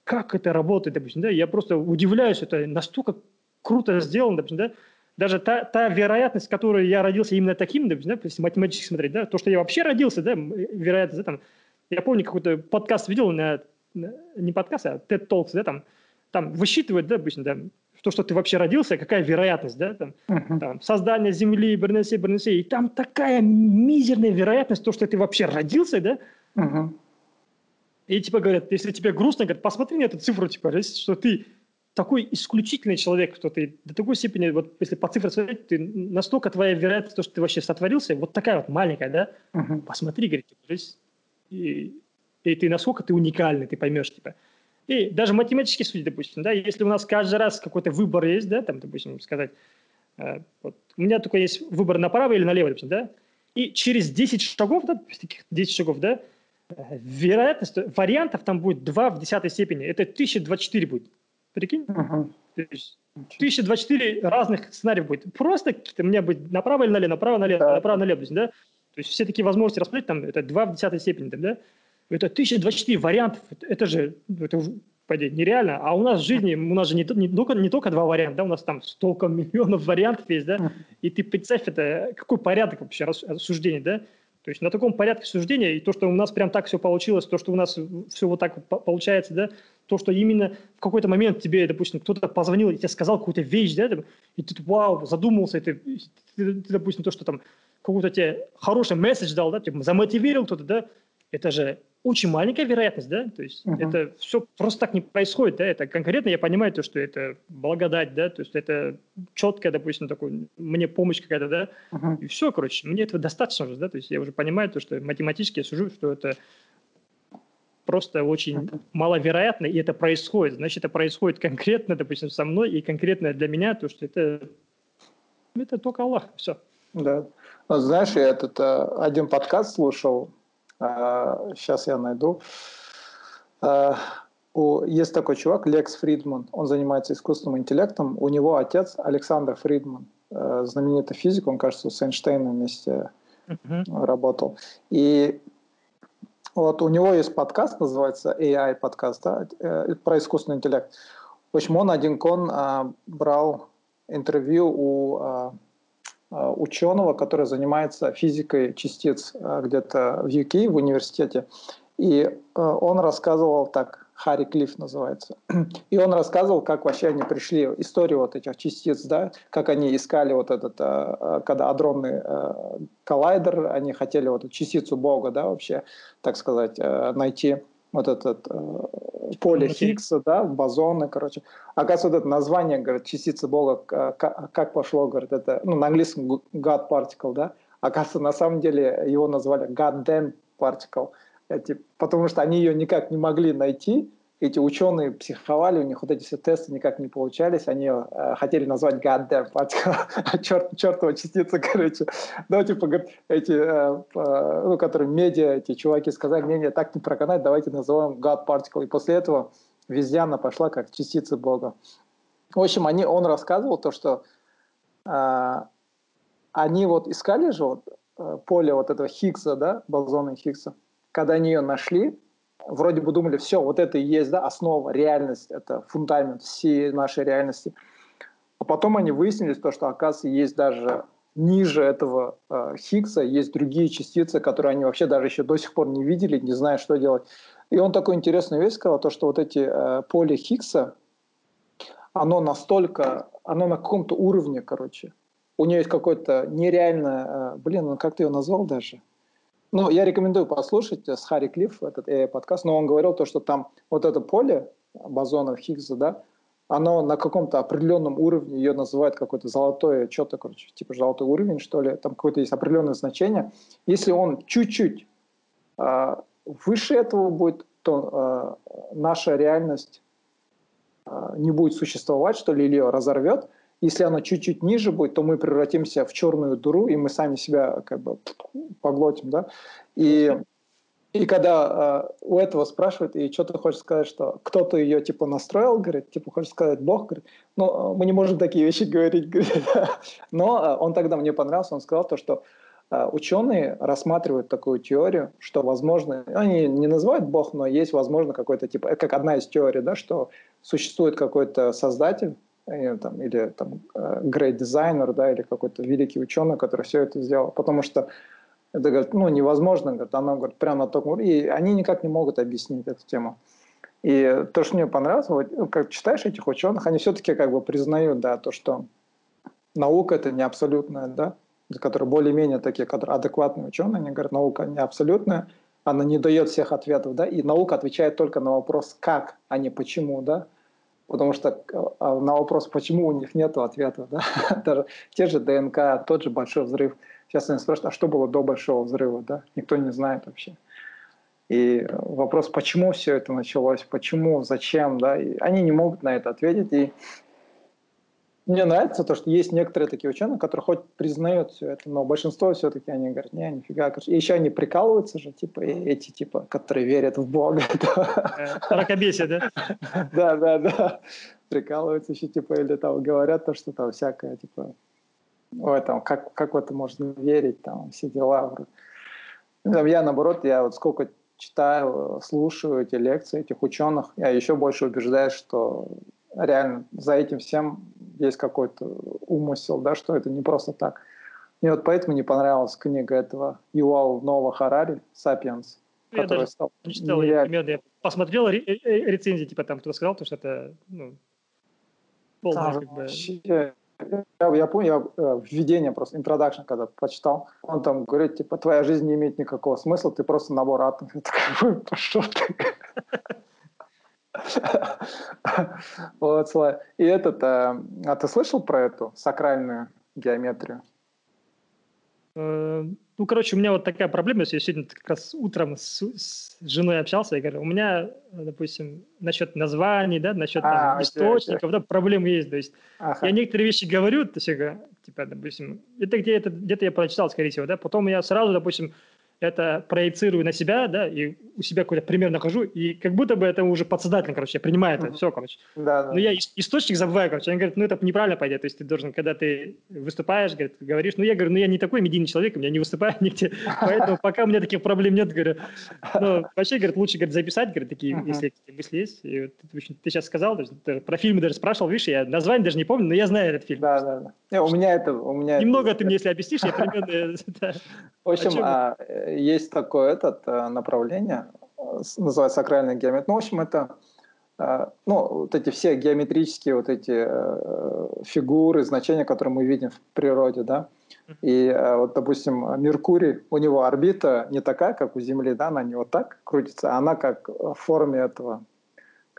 как это работает, допустим, да, я просто удивляюсь, это настолько круто сделано, допустим, да, даже та, та вероятность, которой я родился именно таким, допустим, да, если математически смотреть, да, то, что я вообще родился, да, вероятность, да, там, Я помню, какой-то подкаст видел, на, не подкаст, а TED Talks, да, там, там высчитывают, да, обычно, да, то, что ты вообще родился, какая вероятность, да, там, uh-huh. там создание Земли, Бернесе, Бернесе, и там такая мизерная вероятность, то, что ты вообще родился, да, uh-huh. и типа говорят, если тебе грустно, говорят, посмотри на эту цифру, типа, что ты такой исключительный человек, что ты до такой степени, вот если по цифрам смотреть, ты настолько твоя вероятность, то, что ты вообще сотворился, вот такая вот маленькая, да, uh-huh. посмотри, говорит, типа, и, и ты насколько ты уникальный, ты поймешь, типа, и даже математически судить, допустим, да, если у нас каждый раз какой-то выбор есть, да, там, допустим, сказать, э, вот, у меня только есть выбор направо или налево, допустим, да, и через 10 шагов, да, таких 10 шагов, да, э, вероятность, вариантов там будет 2 в десятой степени, это 1024 будет, прикинь? Uh-huh. То есть 1024 разных сценариев будет. Просто у меня будет направо или налево, направо, налево, да. направо, налево, да? То есть все такие возможности рассмотреть, там, это 2 в десятой степени, там, да? Это 1024 вариантов. Это же это, пойди, нереально. А у нас в жизни, у нас же не, не, только, не только два варианта, да, у нас там столько миллионов вариантов есть, да, и ты представь, это какой порядок вообще рассуждений, да, то есть на таком порядке суждения, и то, что у нас прям так все получилось, то, что у нас все вот так получается, да, то, что именно в какой-то момент тебе, допустим, кто-то позвонил и тебе сказал какую-то вещь, да, и ты, вау, задумался, и ты, ты, ты допустим, то, что там какой-то тебе хороший месседж дал, да, типа, замотивировал кто-то, да, это же очень маленькая вероятность, да, то есть uh-huh. это все просто так не происходит, да, это конкретно я понимаю то, что это благодать, да, то есть это четкая, допустим, такой, мне помощь какая-то, да, uh-huh. и все, короче, мне этого достаточно уже, да, то есть я уже понимаю то, что математически я сужу, что это просто очень uh-huh. маловероятно, и это происходит, значит, это происходит конкретно, допустим, со мной, и конкретно для меня, то, что это, это только Аллах, все. Да. Ну, знаешь, я этот э, один подкаст слушал, Сейчас а, я найду. А, есть такой чувак, Лекс Фридман, он занимается искусственным интеллектом. У него отец Александр Фридман, э, знаменитый физик, он, кажется, с Эйнштейном вместе uh-huh. работал. И вот у него есть подкаст, называется AI подкаст, да, э, про искусственный интеллект. В общем, он один кон а, брал интервью у Э, ученого, который занимается физикой частиц э, где-то в UK, в университете. И э, он рассказывал так, Харри Клифф называется. И он рассказывал, как вообще они пришли, историю вот этих частиц, да, как они искали вот этот, когда адронный коллайдер, они хотели вот эту частицу Бога, да, вообще, так сказать, найти вот этот э, поле Хиггса, да, бозоны, короче. Оказывается, вот это название, говорит, частица Бога, как, как пошло, говорит, это, ну, на английском God particle, да, оказывается, на самом деле его назвали God damn particle, эти, потому что они ее никак не могли найти, эти ученые психовали, у них вот эти все тесты никак не получались, они э, хотели назвать goddamn черт, чертова частица, короче. Да, типа, эти, э, э, ну, которые медиа, эти чуваки сказали, не, не, так не проканать, давайте назовем God Particle. И после этого везде она пошла как частица Бога. В общем, они, он рассказывал то, что э, они вот искали же вот, э, поле вот этого Хиггса, да, бозона Хиггса. Когда они ее нашли, вроде бы думали, все, вот это и есть да, основа, реальность, это фундамент всей нашей реальности. А потом они выяснили то, что, оказывается, есть даже ниже этого э, Хиггса, есть другие частицы, которые они вообще даже еще до сих пор не видели, не знают, что делать. И он такую интересную вещь сказал, то, что вот эти э, поле Хиггса, оно настолько, оно на каком-то уровне, короче. У нее есть какое-то нереальное, э, блин, ну как ты ее назвал даже? Ну, я рекомендую послушать с Харри Клифф этот AI подкаст, но он говорил то, что там вот это поле бозонов Хиггса, да, оно на каком-то определенном уровне, ее называют какое-то золотое, что-то, короче, типа золотой уровень, что ли, там какое-то есть определенное значение. Если он чуть-чуть э, выше этого будет, то э, наша реальность э, не будет существовать, что ли, или ее разорвет. Если она чуть-чуть ниже будет, то мы превратимся в черную дуру, и мы сами себя как бы поглотим, да. И, и когда э, у этого спрашивают, и что ты хочешь сказать, что кто-то ее типа настроил, говорит, типа хочешь сказать Бог, говорит, ну мы не можем такие вещи говорить, говорит. но э, он тогда мне понравился, он сказал то, что э, ученые рассматривают такую теорию, что возможно, они не называют Бог, но есть возможно какой-то типа, как одна из теорий, да, что существует какой-то создатель, там, или там э, great designer, да, или какой-то великий ученый, который все это сделал. Потому что Это, говорит, ну, невозможно, говорит, она, говорит, прямо на таком уровне, и они никак не могут объяснить эту тему. И то, что мне понравилось, вот, ну, как читаешь этих ученых, они все-таки как бы признают, да, то, что наука это не абсолютная, да, которые более-менее такие, которые адекватные ученые, они говорят, наука не абсолютная, она не дает всех ответов, да, и наука отвечает только на вопрос «как», а не «почему», да, потому что а, на вопрос «почему» у них нет ответа, да, даже те же ДНК, тот же большой взрыв. Сейчас они спрашивают, а что было до большого взрыва, да, никто не знает вообще. И вопрос, почему все это началось, почему, зачем, да, и они не могут на это ответить, и мне нравится то, что есть некоторые такие ученые, которые хоть признают все это, но большинство все-таки они говорят, не, нифига. И еще они прикалываются же, типа, эти, типа, которые верят в Бога. Ракобесие, да? Да, да, да. Прикалываются еще, типа, или там говорят то, что там всякое, типа, ой, там, как, как в это можно верить, там, все дела. Я, наоборот, я вот сколько читаю, слушаю эти лекции этих ученых, я еще больше убеждаюсь, что реально за этим всем есть какой-то умысел, да, что это не просто так. Мне вот поэтому не понравилась книга этого Юал Нова Харари «Сапиенс», я который даже стал не читал, я, я посмотрел ре- рецензии, типа там кто-то сказал, то, что это ну, полное как бы... Я, я помню, я э, введение просто, introduction, когда почитал, он там говорит, типа, твоя жизнь не имеет никакого смысла, ты просто набор атомов. Я такой, пошел ты. Вот. И этот, а, а ты слышал про эту сакральную геометрию? Э, ну, короче, у меня вот такая проблема, я сегодня как раз утром с, с женой общался, я говорю, у меня, допустим, насчет названий, да, насчет а, там, источников, да, проблемы есть, то есть ага. я некоторые вещи говорю, то есть, типа, допустим, это где-то где я прочитал, скорее всего, да, потом я сразу, допустим, это проецирую на себя, да, и у себя какой-то пример нахожу, и как будто бы это уже подсознательно, короче, я принимаю это, mm-hmm. все, короче. Да, да. Но я источник забываю, короче. Они говорят, ну это неправильно пойдет, то есть ты должен, когда ты выступаешь, говорит, говоришь, ну я говорю, ну я не такой медийный человек, у меня не выступаю нигде, поэтому пока у меня таких проблем нет, говорю. Ну, вообще, говорит, лучше, говорит, записать, говорит, такие, uh-huh. если такие мысли есть. И вот, ты, ты сейчас сказал, даже, про фильмы даже спрашивал, видишь, я название даже не помню, но я знаю этот фильм. Да, да, да. Не, у меня это, у меня Немного это... ты мне, если объяснишь, я примерно... В общем, а, есть такое этот э, направление, э, называется сакральная геометрия. Ну, в общем, это ну, вот эти все геометрические вот эти фигуры, значения, которые мы видим в природе, да. И вот, допустим, Меркурий, у него орбита не такая, как у Земли, да, она не вот так крутится, а она как в форме этого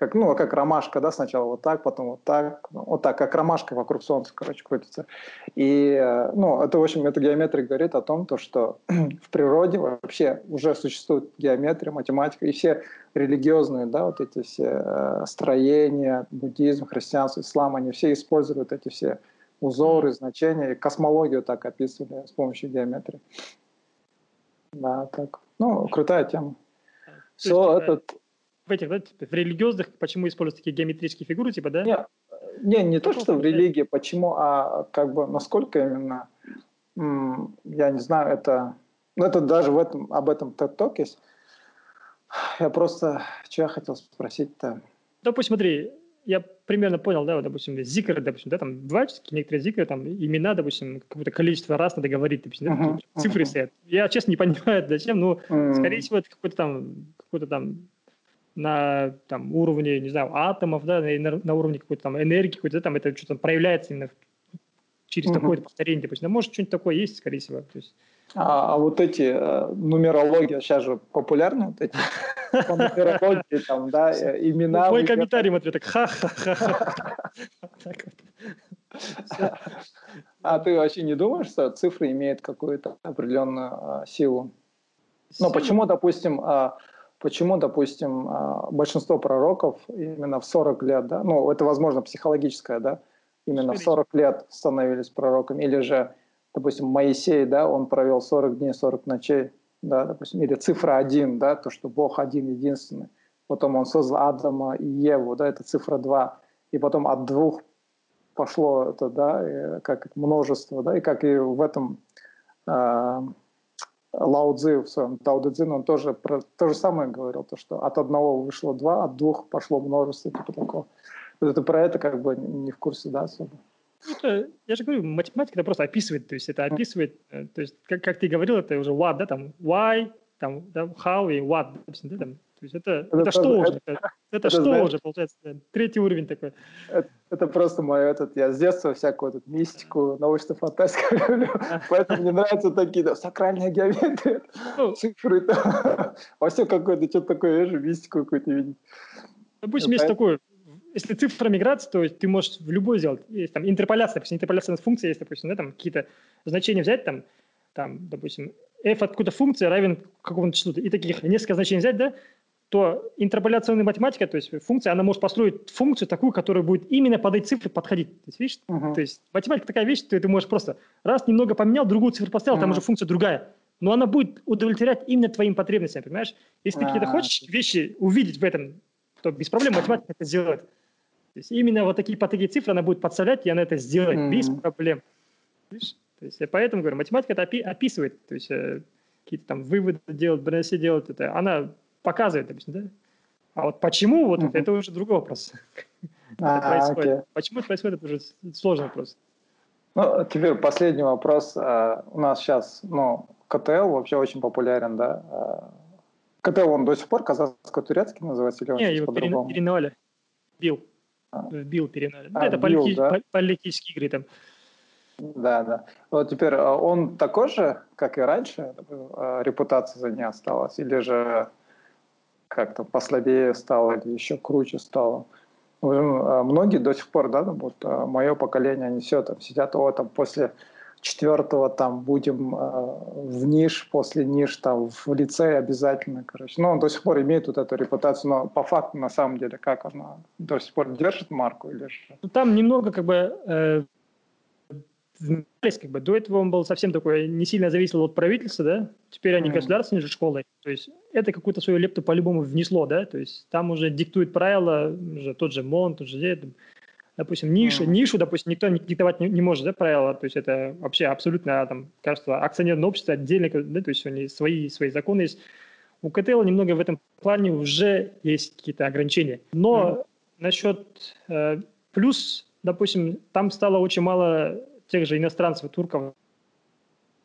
как, ну, как ромашка, да, сначала вот так, потом вот так, ну, вот так, как ромашка вокруг Солнца, короче, крутится. И, э, ну, это, в общем, эта геометрия говорит о том, то, что в природе вообще уже существует геометрия, математика, и все религиозные, да, вот эти все э, строения, буддизм, христианство, ислам, они все используют эти все узоры, значения, и космологию так описывали с помощью геометрии. Да, так. Ну, крутая тема. Все, этот в этих, да, типа, в религиозных, почему используют такие геометрические фигуры, типа, да? Не, не, не то, что в религии, почему, а как бы насколько именно, я не знаю, это, ну это даже в этом, об этом TED есть. Я просто, что я хотел спросить-то? Допустим, смотри, я примерно понял, да, вот, допустим, зикры, допустим, да, там бывают некоторые зикры, там имена, допустим, какое-то количество раз надо говорить, допустим, да, uh-huh, цифры uh-huh. стоят. Я, честно, не понимаю, зачем, но, uh-huh. скорее всего, это какой-то там, какой-то там на там, уровне, не знаю, атомов, да, на, на уровне какой-то там энергии, какой-то, да, там это что-то проявляется именно через угу. такое повторение, допустим. Да, может, что-нибудь такое есть, скорее всего. То есть... а, а вот эти э, нумерология сейчас же популярны, вот эти нумерологии, там, да, э, имена. Мой комментарий ответ так ха-ха-ха. А ты вообще не думаешь, что цифры имеют какую-то определенную а, силу? Ну, почему, допустим, а, Почему, допустим, а, большинство пророков именно в 40 лет, да, ну, это, возможно, психологическое, да, именно в 40 лет становились пророками, или же, допустим, Моисей, да, он провел 40 дней, 40 ночей, да, допустим, или цифра один, да, то, что Бог один, единственный. Потом он создал Адама и Еву, да, это цифра два. И потом от двух пошло это, да, как множество, да, и как и в этом а, Лао Цзи в своем Дэ Цзин, он тоже про то же самое говорил, то, что от одного вышло два, от двух пошло множество, типа такого. Вот это про это как бы не в курсе, да, особо? Это, я же говорю, математика это просто описывает, то есть это описывает, э, то есть как, как ты говорил, это уже what, да, там why, там да, how и what, да, там, то есть это, это, это что это, уже? Это, это, это что знаешь, уже, получается? Третий уровень такой. Это, это просто мой этот, я с детства всякую этот мистику, научную фантастику люблю, поэтому мне нравятся такие, да, сакральная геометрия, ну, цифры, вообще какой-то, что-то такое, вижу, мистику какую-то видеть. Допустим, есть такое, если цифра миграции, то ты можешь в любой сделать. Есть там интерполяция, допустим, интерполяция функции есть, допустим, да, там какие-то значения взять, там, там, допустим, f от какой-то функции равен какому-то числу, и таких несколько значений взять, да, то интерполяционная математика, то есть функция, она может построить функцию такую, которая будет именно под эти цифры подходить. То есть, видишь, uh-huh. то есть математика такая вещь, что ты можешь просто раз немного поменял, другую цифру поставил, uh-huh. там уже функция другая. Но она будет удовлетворять именно твоим потребностям, понимаешь? Если uh-huh. ты какие-то хочешь вещи увидеть в этом, то без проблем математика это сделает. То есть именно вот такие по такие цифры она будет подставлять, и она это сделает uh-huh. без проблем. Видишь? То есть поэтому говорю, математика это опи- описывает, то есть э, какие-то там выводы делать, броси делать, это она показывает, допустим, да? А вот почему, вот mm-hmm. это уже другой вопрос. А, okay. Почему это происходит, это уже сложный вопрос. Ну, теперь последний вопрос. А, у нас сейчас, ну, КТЛ вообще очень популярен, да? А, КТЛ, он до сих пор казахско-турецкий называется? Или он Не, его переименовали. Бил. Бил переименовали. А, это бил, да? политические игры там. Да, да. Вот теперь он такой же, как и раньше, репутация за ней осталась? Или же как-то послабее стало или еще круче стало. А, многие до сих пор, да, вот а, мое поколение, они все там сидят, о, там после четвертого там будем э, в ниш, после ниш там в лице обязательно, короче. Но он до сих пор имеет вот эту репутацию, но по факту на самом деле как она до сих пор держит марку или же? Ну, там немного как бы э, как бы до этого он был совсем такой, не сильно зависел от правительства, да, теперь они mm-hmm. государственной же школой, то есть это какую-то свою лепту по-любому внесло, да, то есть там уже диктует правила, уже тот же МОН, тот же, допустим, нишу, mm-hmm. нишу, допустим, никто диктовать не, не может, да, правила, то есть это вообще абсолютно, там, кажется, акционерное общество отдельно, да, то есть у них свои, свои законы есть. У КТЛ немного в этом плане уже есть какие-то ограничения, но mm-hmm. насчет э, плюс, допустим, там стало очень мало тех же иностранцев, турков,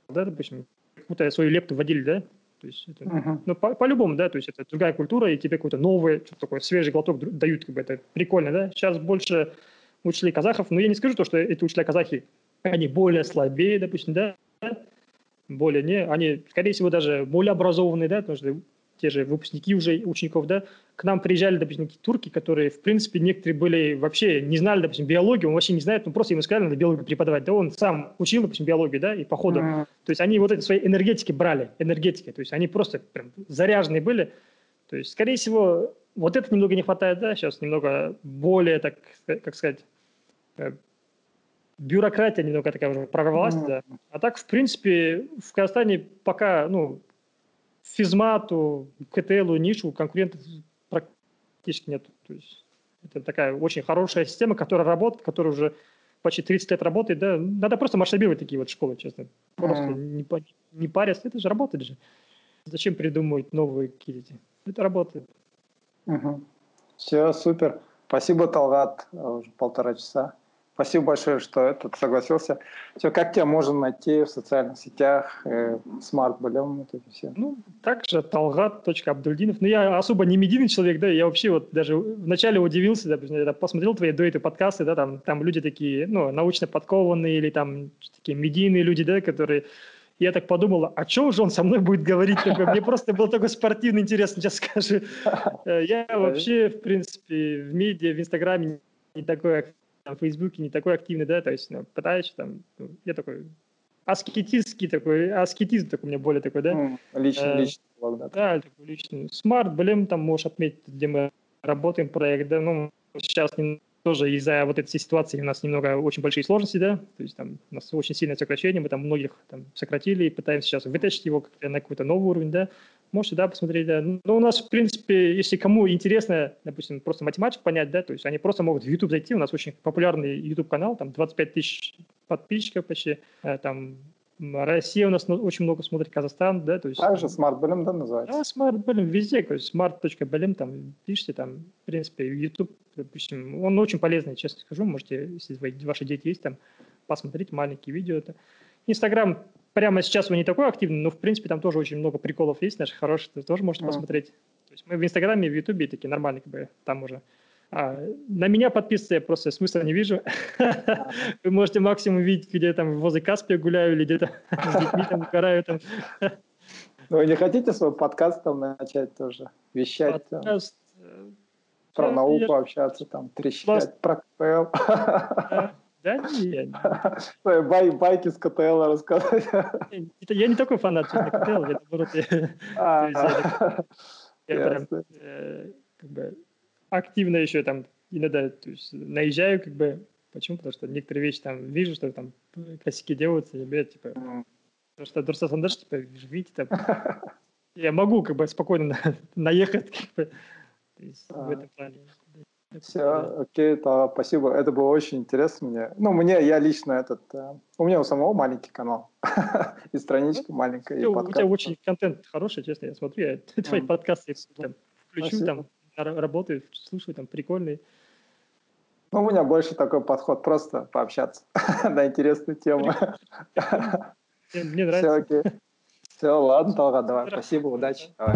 да, допустим, какую-то свою лепту вводили, да, то есть это, uh-huh. ну, по- по-любому, да, то есть это другая культура, и тебе какой-то новый, что такое, свежий глоток дают, как бы это прикольно, да. Сейчас больше учителей казахов, но я не скажу то, что эти учителя казахи, они более слабее, допустим, да, более не, они, скорее всего, даже более образованные, да, потому что те же выпускники уже учеников, да, к нам приезжали, допустим, турки, которые, в принципе, некоторые были вообще не знали, допустим, биологию, он вообще не знает, ну просто ему сказали, надо биологию преподавать, да он сам учил, допустим, биологию, да, и по ходу, mm-hmm. то есть они вот эти свои энергетики брали, энергетики, то есть они просто прям заряженные были, то есть, скорее всего, вот это немного не хватает, да, сейчас немного более, так, как сказать, э, бюрократия немного такая уже прорвалась, mm-hmm. да. А так, в принципе, в Казахстане пока, ну, физмату, КТЛу, нишу конкурентов практически нет. То есть это такая очень хорошая система, которая работает, которая уже почти 30 лет работает. Да? Надо просто масштабировать такие вот школы, честно. Просто mm. не, не парясь. Это же работает же. Зачем придумывать новые какие-то? Это работает. Угу. Все, супер. Спасибо, Талгат. Уже полтора часа. Спасибо большое, что этот согласился. Все, как тебя можно найти в социальных сетях, э, смарт болем, вот это все? Ну, также талгат.абдульдинов. Ну, я особо не медийный человек, да, я вообще вот даже вначале удивился, да, я посмотрел твои до этого подкасты, да, там, там люди такие, ну, научно подкованные или там такие медийные люди, да, которые я так подумал, а что же он со мной будет говорить? Такой? Мне просто был такой спортивный интерес, сейчас скажу. Э, я вообще, в принципе, в медиа, в Инстаграме не такой в Фейсбуке не такой активный, да, то есть ну, пытаюсь там, ну, я такой аскетический такой, аскетизм такой у меня более такой, да. Mm, личный, э, личный блог, да. Да, такой личный. Смарт, блин, там можешь отметить, где мы работаем проект, да, ну, сейчас тоже из-за вот этой ситуации у нас немного очень большие сложности, да, то есть там у нас очень сильное сокращение, мы там многих там сократили и пытаемся сейчас вытащить его на какой-то новый уровень, да, можете, да, посмотреть, да. Но у нас, в принципе, если кому интересно, допустим, просто математику понять, да, то есть они просто могут в YouTube зайти, у нас очень популярный YouTube-канал, там 25 тысяч подписчиков почти, э, там Россия у нас очень много смотрит, Казахстан, да, то есть... Также Smart Bilm, да, называется? Да, Smart Bilm везде, то есть smart.bilm, там, пишите, там, в принципе, YouTube, допустим, он очень полезный, честно скажу, можете, если ваши дети есть, там, посмотреть маленькие видео. Это. Инстаграм прямо сейчас он не такой активный, но, в принципе, там тоже очень много приколов есть наших хороших, ты тоже можете mm. посмотреть. То есть мы в Инстаграме, в Ютубе такие нормальные, как бы, там уже а, на меня подписываться я просто смысла не вижу. Вы можете максимум видеть, где там возле Каспия гуляю или где-то с детьми там угораю. Там. Ну, вы не хотите свой подкаст там начать тоже? Вещать подкаст, э, про науку общаться, там, трещать, про КТЛ. Да, не, Бай, байки с КТЛ рассказать. Я не такой фанат, честно, КТЛ. Я, наоборот, я, я прям, э, как бы, активно еще там иногда то есть, наезжаю, как бы, почему? Потому что некоторые вещи там вижу, что там косяки делаются, ребят, типа, потому что Дурса Сандаш, типа, видите, там, я могу как бы спокойно наехать, как бы, то есть, в этом плане. Все, окей, то спасибо. Это было очень интересно мне. Ну, мне, я лично этот... Э, у меня у самого маленький канал. и страничка ну, маленькая, и подкаст. У тебя очень контент хороший, честно, я смотрю. Я твои подкасты там, включу, там, работает, слушаю, там прикольный. Ну, у меня больше такой подход, просто пообщаться на интересную тему. Мне нравится. Все, окей. Все, ладно, Талгат, давай. Спасибо, удачи. Давай.